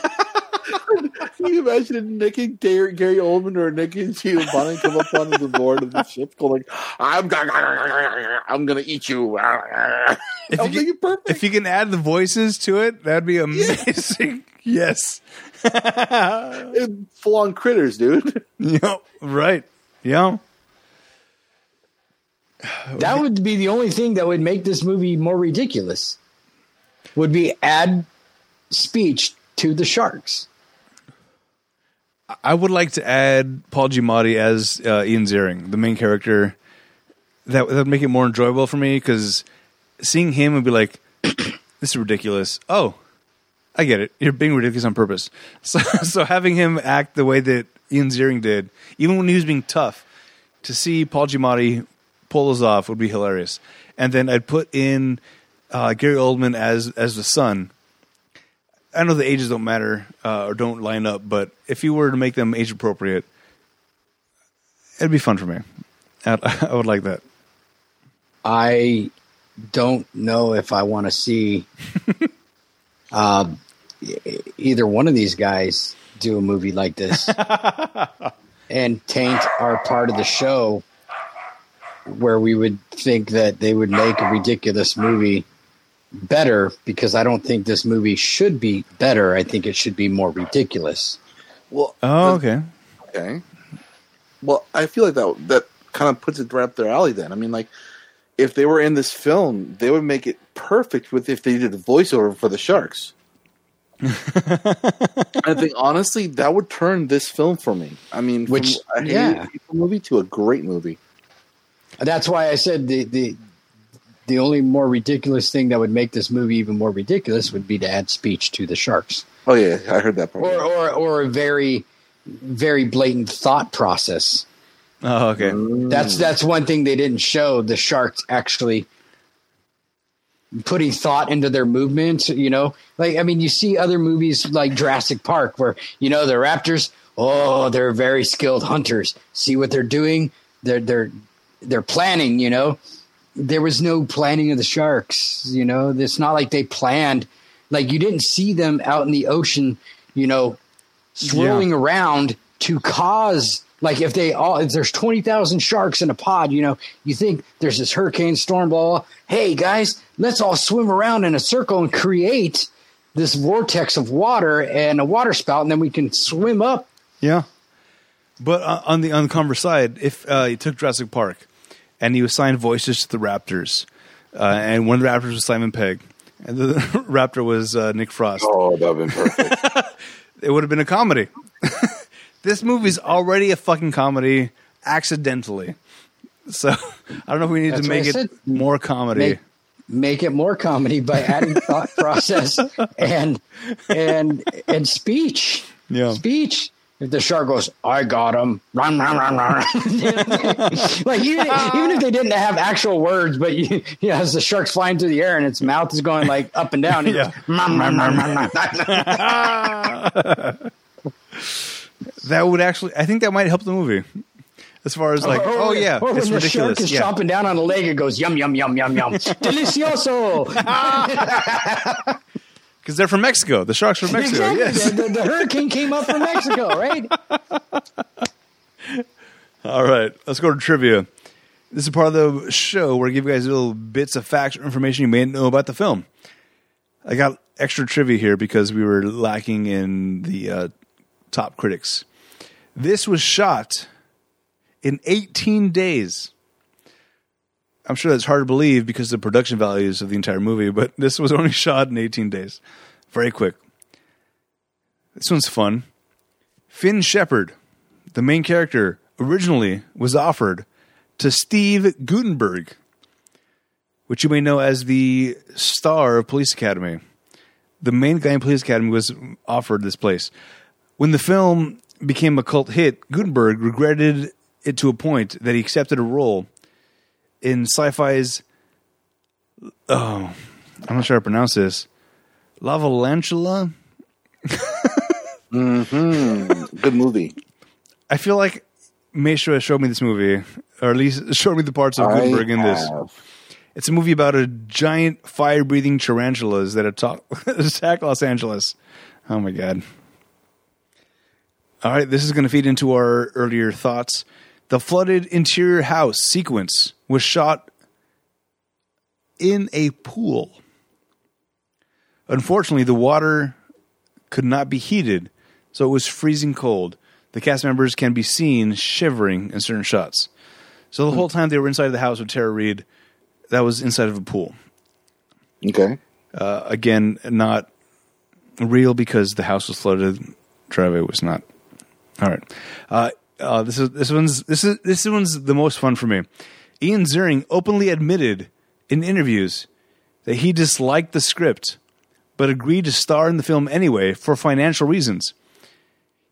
Can you imagine Nick and Gary, Gary Oldman or Nick and Giovanni come up onto the board of the ship going, I'm gonna, I'm gonna eat you. I'm you thinking get- perfect. If you can add the voices to it, that'd be amazing. yes. Full on critters, dude. Yep. Right. Yeah. That would be the only thing that would make this movie more ridiculous. Would be add speech to the sharks. I would like to add Paul Giamatti as uh, Ian Ziering, the main character. That would make it more enjoyable for me because seeing him would be like, "This is ridiculous." Oh, I get it. You're being ridiculous on purpose. So, so having him act the way that Ian Ziering did, even when he was being tough, to see Paul Giamatti pull this off would be hilarious. And then I'd put in uh, Gary Oldman as as the son. I know the ages don't matter uh, or don't line up, but if you were to make them age appropriate, it'd be fun for me. I'd, I would like that. I don't know if I want to see uh, either one of these guys do a movie like this and taint our part of the show where we would think that they would make a ridiculous movie better because I don't think this movie should be better. I think it should be more ridiculous. Well, Oh, okay. Okay. Well, I feel like that that kind of puts it right up their alley. Then I mean, like, if they were in this film, they would make it perfect with if they did a voiceover for the sharks. I think honestly, that would turn this film for me. I mean, from Which- a hated yeah. movie to a great movie. That's why I said the, the the only more ridiculous thing that would make this movie even more ridiculous would be to add speech to the sharks. Oh yeah, I heard that part. or or or a very very blatant thought process. Oh, okay. That's that's one thing they didn't show the sharks actually putting thought into their movements, you know. Like I mean you see other movies like Jurassic Park where you know the raptors, oh, they're very skilled hunters. See what they're doing? They're they're they're planning, you know. There was no planning of the sharks, you know. It's not like they planned like you didn't see them out in the ocean, you know, swirling around to cause Like if they all if there's twenty thousand sharks in a pod, you know, you think there's this hurricane storm, blah, blah. Hey guys, let's all swim around in a circle and create this vortex of water and a water spout, and then we can swim up. Yeah. But uh, on the on the converse side, if uh, you took Jurassic Park and you assigned voices to the Raptors, uh, and one of the Raptors was Simon Pegg, and the Raptor was uh, Nick Frost, Oh, that would have been perfect. it would have been a comedy. this movie's already a fucking comedy accidentally. So I don't know if we need That's to make it more comedy. Make make it more comedy by adding thought process and and and speech. Yeah. Speech. If the shark goes, I got him. Run, run, run, run. like even, even if they didn't have actual words, but you, you know, as the shark's flying through the air and its mouth is going like up and down, Yeah. goes, "Rum, rum, rum, rum, rum." that would actually, I think that might help the movie. As far as like, Or- oh yeah, or when it's the ridiculous. shark is Yeah. chomping down on a leg, it goes yum yum yum yum yum, delicioso. Because they're from Mexico. The sharks from Mexico. Exactly. Yes. The, the, the hurricane came up from Mexico, right? All right, let's go to trivia. This is part of the show where I give you guys little bits of facts or information you may know about the film. I got extra trivia here because we were lacking in the uh, top critics. This was shot in 18 days. I'm sure that's hard to believe because the production values of the entire movie, but this was only shot in 18 days. Very quick. This one's fun. Finn Shepard, the main character, originally was offered to Steve Guttenberg, which you may know as the star of Police Academy. The main guy in Police Academy was offered this place. When the film became a cult hit, Gutenberg regretted it to a point that he accepted a role in sci-fi's oh, I'm not sure how to pronounce this. Lavalantula? Mm-hmm. Good movie. I feel like Maestro showed me this movie, or at least showed me the parts of I Guttenberg in this. have. It's a movie about a giant fire breathing tarantulas that attack, attack Los Angeles. Oh my god. All right, this is going to feed into our earlier thoughts. The flooded interior house sequence was shot in a pool. Unfortunately, the water could not be heated, so it was freezing cold. The cast members can be seen shivering in certain shots. So the whole time they were inside the house with Tara Reid, that was inside of a pool. Okay. Uh, again, not real because the house was flooded. Driveway was not. All right. Uh, uh, this is this one's this is this one's the most fun for me. Ian Ziering openly admitted in interviews that he disliked the script, but agreed to star in the film anyway for financial reasons.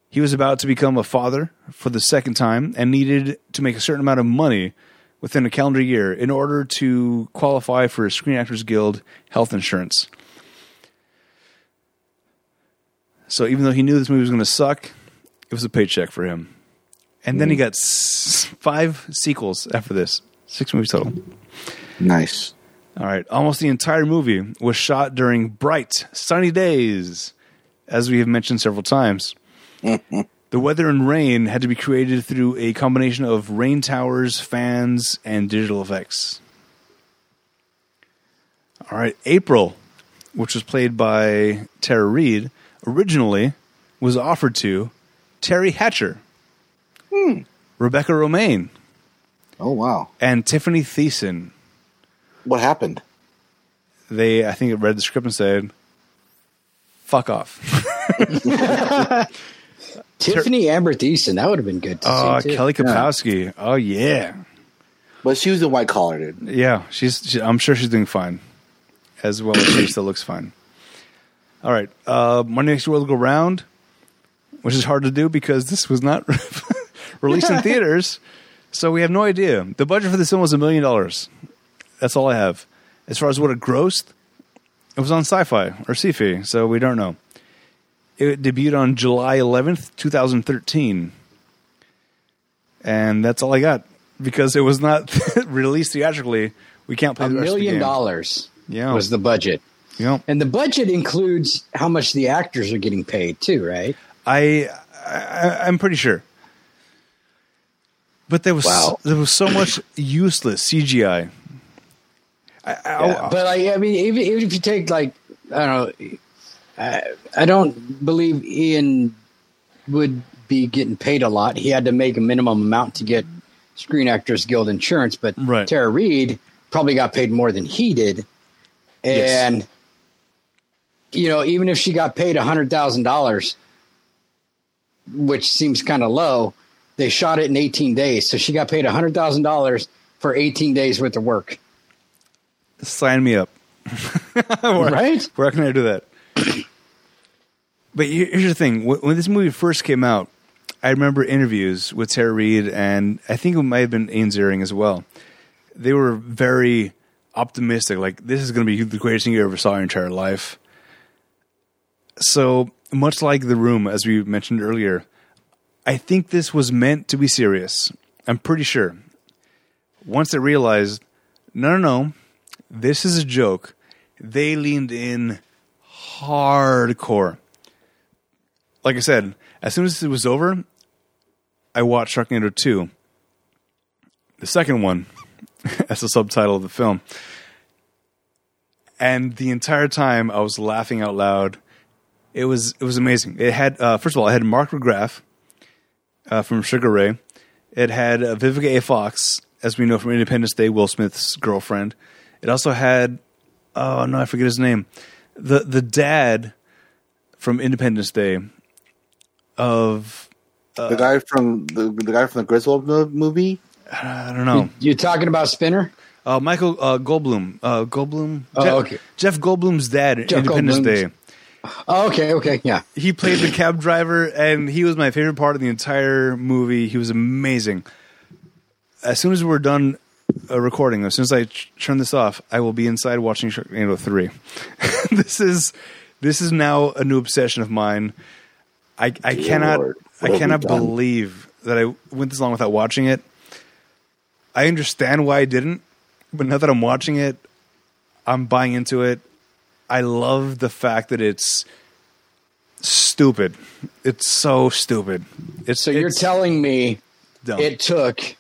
He was about to become a father for the second time and needed to make a certain amount of money within a calendar year in order to qualify for Screen Actors Guild health insurance. So even though he knew this movie was going to suck, it was a paycheck for him. And then he mm. got s- five sequels after this, six movies total. Nice. All right. Almost the entire movie was shot during bright, sunny days, as we have mentioned several times. the weather and rain had to be created through a combination of rain towers, fans, and digital effects. All right. April, which was played by Tara Reid, originally was offered to Teri Hatcher, hmm. Rebecca Romijn, Oh wow. and Tiffany Thiessen. What happened? they I think it read the script and said, "Fuck off." Tiffany Amber Thiessen, that would have been good to Oh, see. Too. Kelly Kapowski. Oh yeah, But she was in white collar, dude. yeah. She's. She, I'm sure she's doing fine, as well as she still looks fine. All right, uh, Monday Next World Go Round, which is hard to do because this was not released in theaters, so we have no idea. The budget for this film was a million dollars. That's all I have. As far as what it grossed, it was on Sci-Fi or Sci-Fi, so we don't know. It debuted on July 11th, 2013. And that's all I got because it was not released theatrically. We can't play A the rest of the million dollars Yeah. was the budget. Yeah. And the budget includes how much the actors are getting paid too, right? I, I I'm pretty sure. But there was Wow. there was so much useless CGI. I, I, Yeah, but like, I mean, even, even if you take like, I don't know, I, I don't believe Ian would be getting paid a lot. He had to make a minimum amount to get Screen Actors Guild insurance, but Right. Tara Reid probably got paid more than he did, Yes. and you know, even if she got paid a hundred thousand dollars, which seems kind of low, they shot it in eighteen days, so she got paid a hundred thousand dollars for eighteen days worth of work. sign me up. Where- Right? Where can I do that? but here's the thing: when, when this movie first came out, I remember interviews with Tara Reid, and I think it might have been Ian Ziering as well. They were very optimistic, like this is going to be the greatest thing you ever saw in your entire life. So much like The Room, as we mentioned earlier, I think this was meant to be serious. I'm pretty sure. Once they realized, no, no, no, this is a joke. They leaned in hardcore. Like I said, as soon as it was over, I watched Sharknado 2. The second one, as the subtitle of the film. And the entire time I was laughing out loud. It was it was amazing. It had uh, first of all, it had Mark McGrath uh, from Sugar Ray. It had uh, Vivica A. Fox, as we know from Independence Day, Will Smith's girlfriend. It also had oh no, I forget his name. The the dad from Independence Day of the guy from the, the guy from the Griswold movie. I don't know. You, are talking about Spinner? Uh, Michael uh, Goldblum. Uh, Goldblum. Oh, Jeff, okay. Jeff Goldblum's dad Jeff Independence Goldblum's- Day. Oh, okay, okay, yeah. He played the cab driver, and he was my favorite part of the entire movie. He was amazing. As soon as we're done uh, recording, as soon as I ch- turn this off, I will be inside watching Sharknado three. this is this is now a new obsession of mine. I I cannot Lord, I what have we cannot done? believe that I went this long without watching it. I understand why I didn't, but now that I'm watching it, I'm buying into it. I love the fact that it's stupid. It's so stupid. It's So you're it's telling me dumb. it took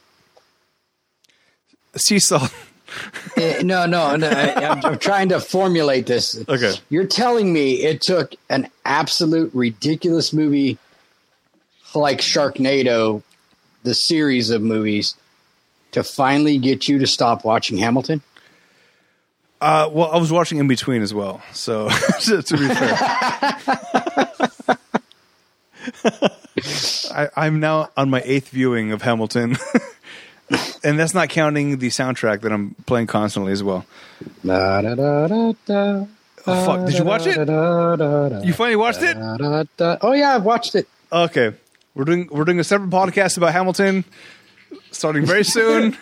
seesaw. eh, no, no, no I, I'm, I'm trying to formulate this. Okay. You're telling me it took an absolute ridiculous movie like Sharknado, the series of movies, to finally get you to stop watching Hamilton? Uh, well, I was watching in between as well. So to, to be fair, I, I'm now on my eighth viewing of Hamilton, and that's not counting the soundtrack that I'm playing constantly as well. Da, da, da. Oh, fuck. Did you watch it? You finally watched it? Oh yeah, I've watched it. Okay, we're doing we're doing a separate podcast about Hamilton, starting very soon.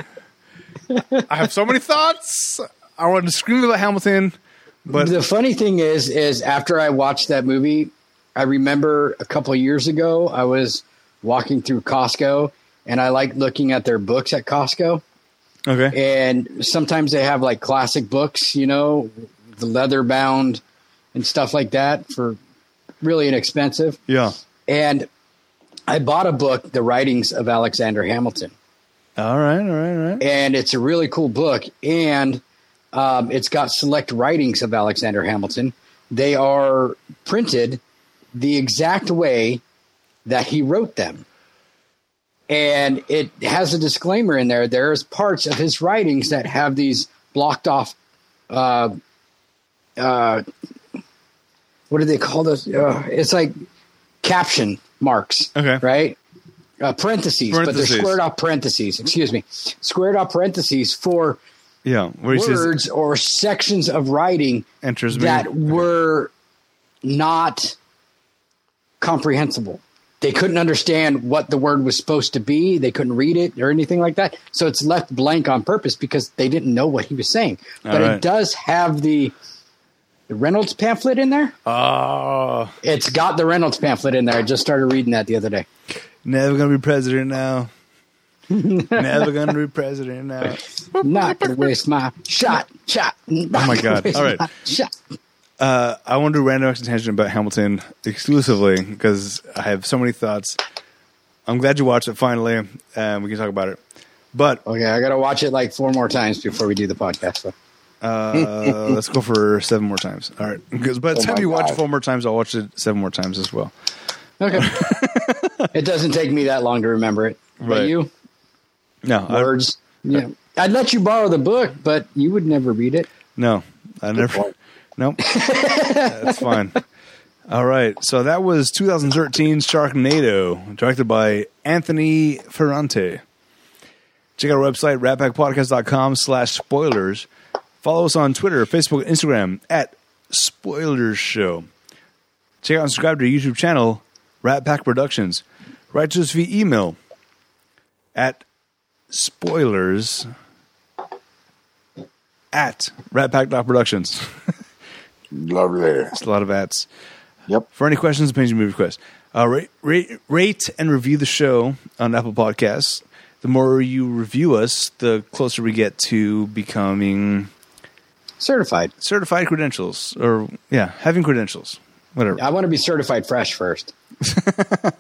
I have so many thoughts. I wanted to scream about Hamilton, but the funny thing is, is after I watched that movie, I remember a couple years ago I was walking through Costco, and I like looking at their books at Costco. okay, And sometimes they have like classic books, you know, the leather bound and stuff like that for really inexpensive. yeah. And I bought a book, The Writings of Alexander Hamilton. All right, all right, all right. and it's a really cool book and um, it's got select writings of alexander hamilton. They are printed the exact way that he wrote them. And it has a disclaimer in there. There's parts of his writings that have these blocked off uh, uh, what do they call those? Uh, it's like caption marks Okay. right? Uh, parentheses, but they're squared off parentheses. Excuse me, squared off parentheses for Yeah, says words or sections of writing enters me. that were not comprehensible. They couldn't understand what the word was supposed to be. They couldn't read it or anything like that. So it's left blank on purpose because they didn't know what he was saying. But right. it does have the the Reynolds pamphlet in there. Oh, It's got the Reynolds pamphlet in there. I just started reading that the other day. never gonna be president now. never gonna be president now. Not gonna waste my shot, shot. Oh my God. All right. shot. Uh, I want to do random tangent about Hamilton exclusively because I have so many thoughts. I'm glad you watched it finally, and we can talk about it. But Okay, I got to watch it like four more times before we do the podcast. Though. uh, let's go for seven more times. All right, because by the Oh time you watch it four more times, I'll watch it seven more times as well. Okay. it doesn't take me that long to remember it. Right. But you, No, I, words. Yeah. I'd let you borrow the book, but you would never read it. no, I never. point. Nope, that's fine. All right, so that was 2013's Sharknado, directed by Anthony Ferrante. Check out our website, ratpackpodcast.com slash spoilers. Follow us on Twitter, Facebook, Instagram at Spoilers Show. Check out and subscribe to our YouTube channel, Rat Pack Productions. Write to us via email at spoilers at Rat Pack Productions. ratpack.productions. Lovely. It's a lot of ats. Yep. For any questions, opinions, and movie requests, uh, rate, rate, rate and review the show on Apple Podcasts. The more you review us, the closer we get to becoming Certified. certified credentials, or yeah, having credentials, whatever. I want to be certified fresh first.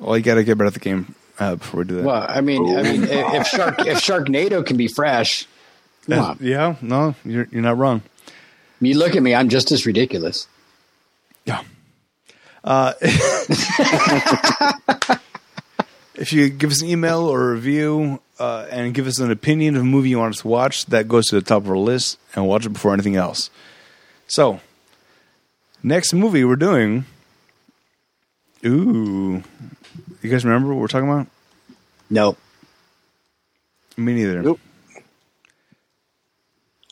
Well, you got to get better at the game uh, before we do that. Well, I mean, I mean, if if Shark if Sharknado can be fresh, come on. yeah, no, you're you're not wrong. You look at me, I'm just as ridiculous. Yeah. Uh, if you give us an email or a review uh, and give us an opinion of a movie you want us to watch, that goes to the top of our list and watch it before anything else. So, next movie we're doing. Ooh. You guys remember what we're talking about? No. Me neither. Nope.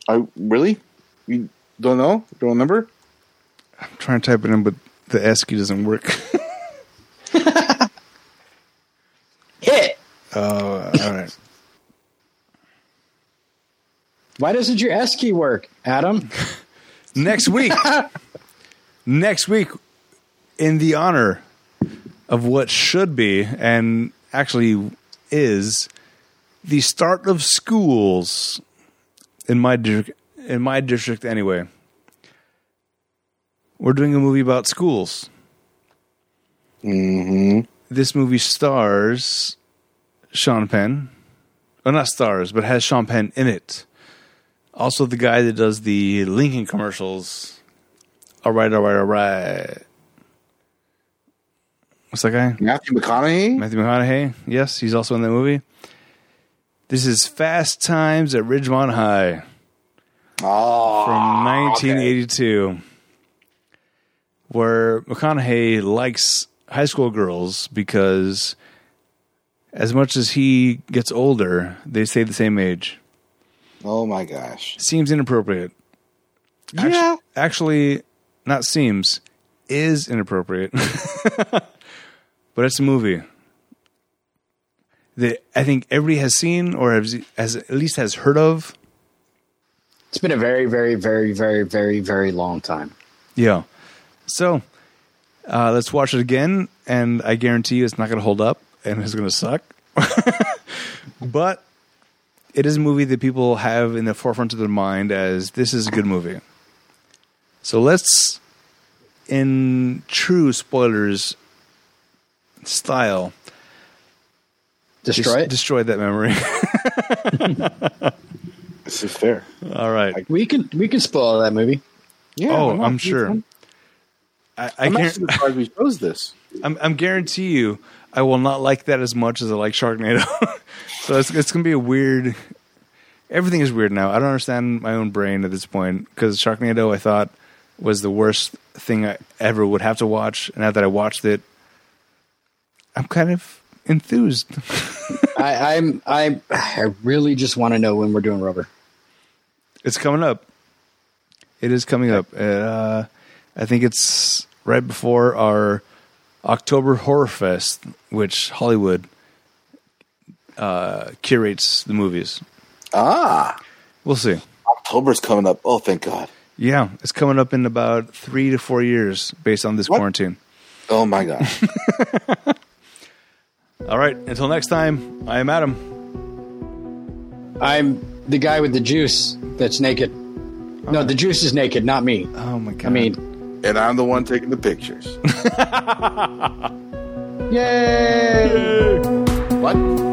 I really? You don't know? Don't remember? I'm trying to type it in, but the S key doesn't work. Hit. uh, all right. Why doesn't your S key work, Adam? next week next week in the honor of what should be and actually is the start of schools in my district in my district anyway we're doing a movie about schools Mm-hmm. this movie stars Sean Penn. Well, not stars, but has Sean Penn in it. Also, the guy that does the Lincoln commercials. All right, all right, all right. What's that guy? Matthew McConaughey? Matthew McConaughey. Yes, he's also in that movie. This is Fast Times at Ridgemont High Oh, from okay. 1982, where McConaughey likes high school girls because as much as he gets older, they stay the same age. Oh my gosh. Seems inappropriate. Yeah. Actually, not seems, is inappropriate. but it's a movie that I think everybody has seen or has, has at least has heard of. It's been a very, very, very, very, very, very long time. Yeah. So uh, let's watch it again, and I guarantee you it's not going to hold up and it's going to suck. but it is a movie that people have in the forefront of their mind as this is a good movie. So let's, in true spoilers style, Destroy des- it. destroy that memory. This is fair. All right. we can we can spoil that movie. Yeah. oh. I'm sure. I, I I'm can't. actually surprised we chose this. I'm, I'm guarantee you, I will not like that as much as I like Sharknado. so it's, it's going to be a weird. Everything is weird now. I don't understand my own brain at this point because Sharknado I thought was the worst thing I ever would have to watch. And now that I watched it, I'm kind of enthused. I, I'm I I really just want to know when we're doing rubber. it's coming up. It is coming up. Uh, I think it's right before our October Horror Fest, which Hollywood uh, curates the movies. Ah, We'll see. October's coming up. Oh, thank God. Yeah, it's coming up in about three to four years based on this What? quarantine. Oh my gosh. All right, until next time, I am Adam. I'm the guy with the juice that's naked. No, the juice is naked, not me. Oh my god! I mean, and I'm the one taking the pictures. Yay! What?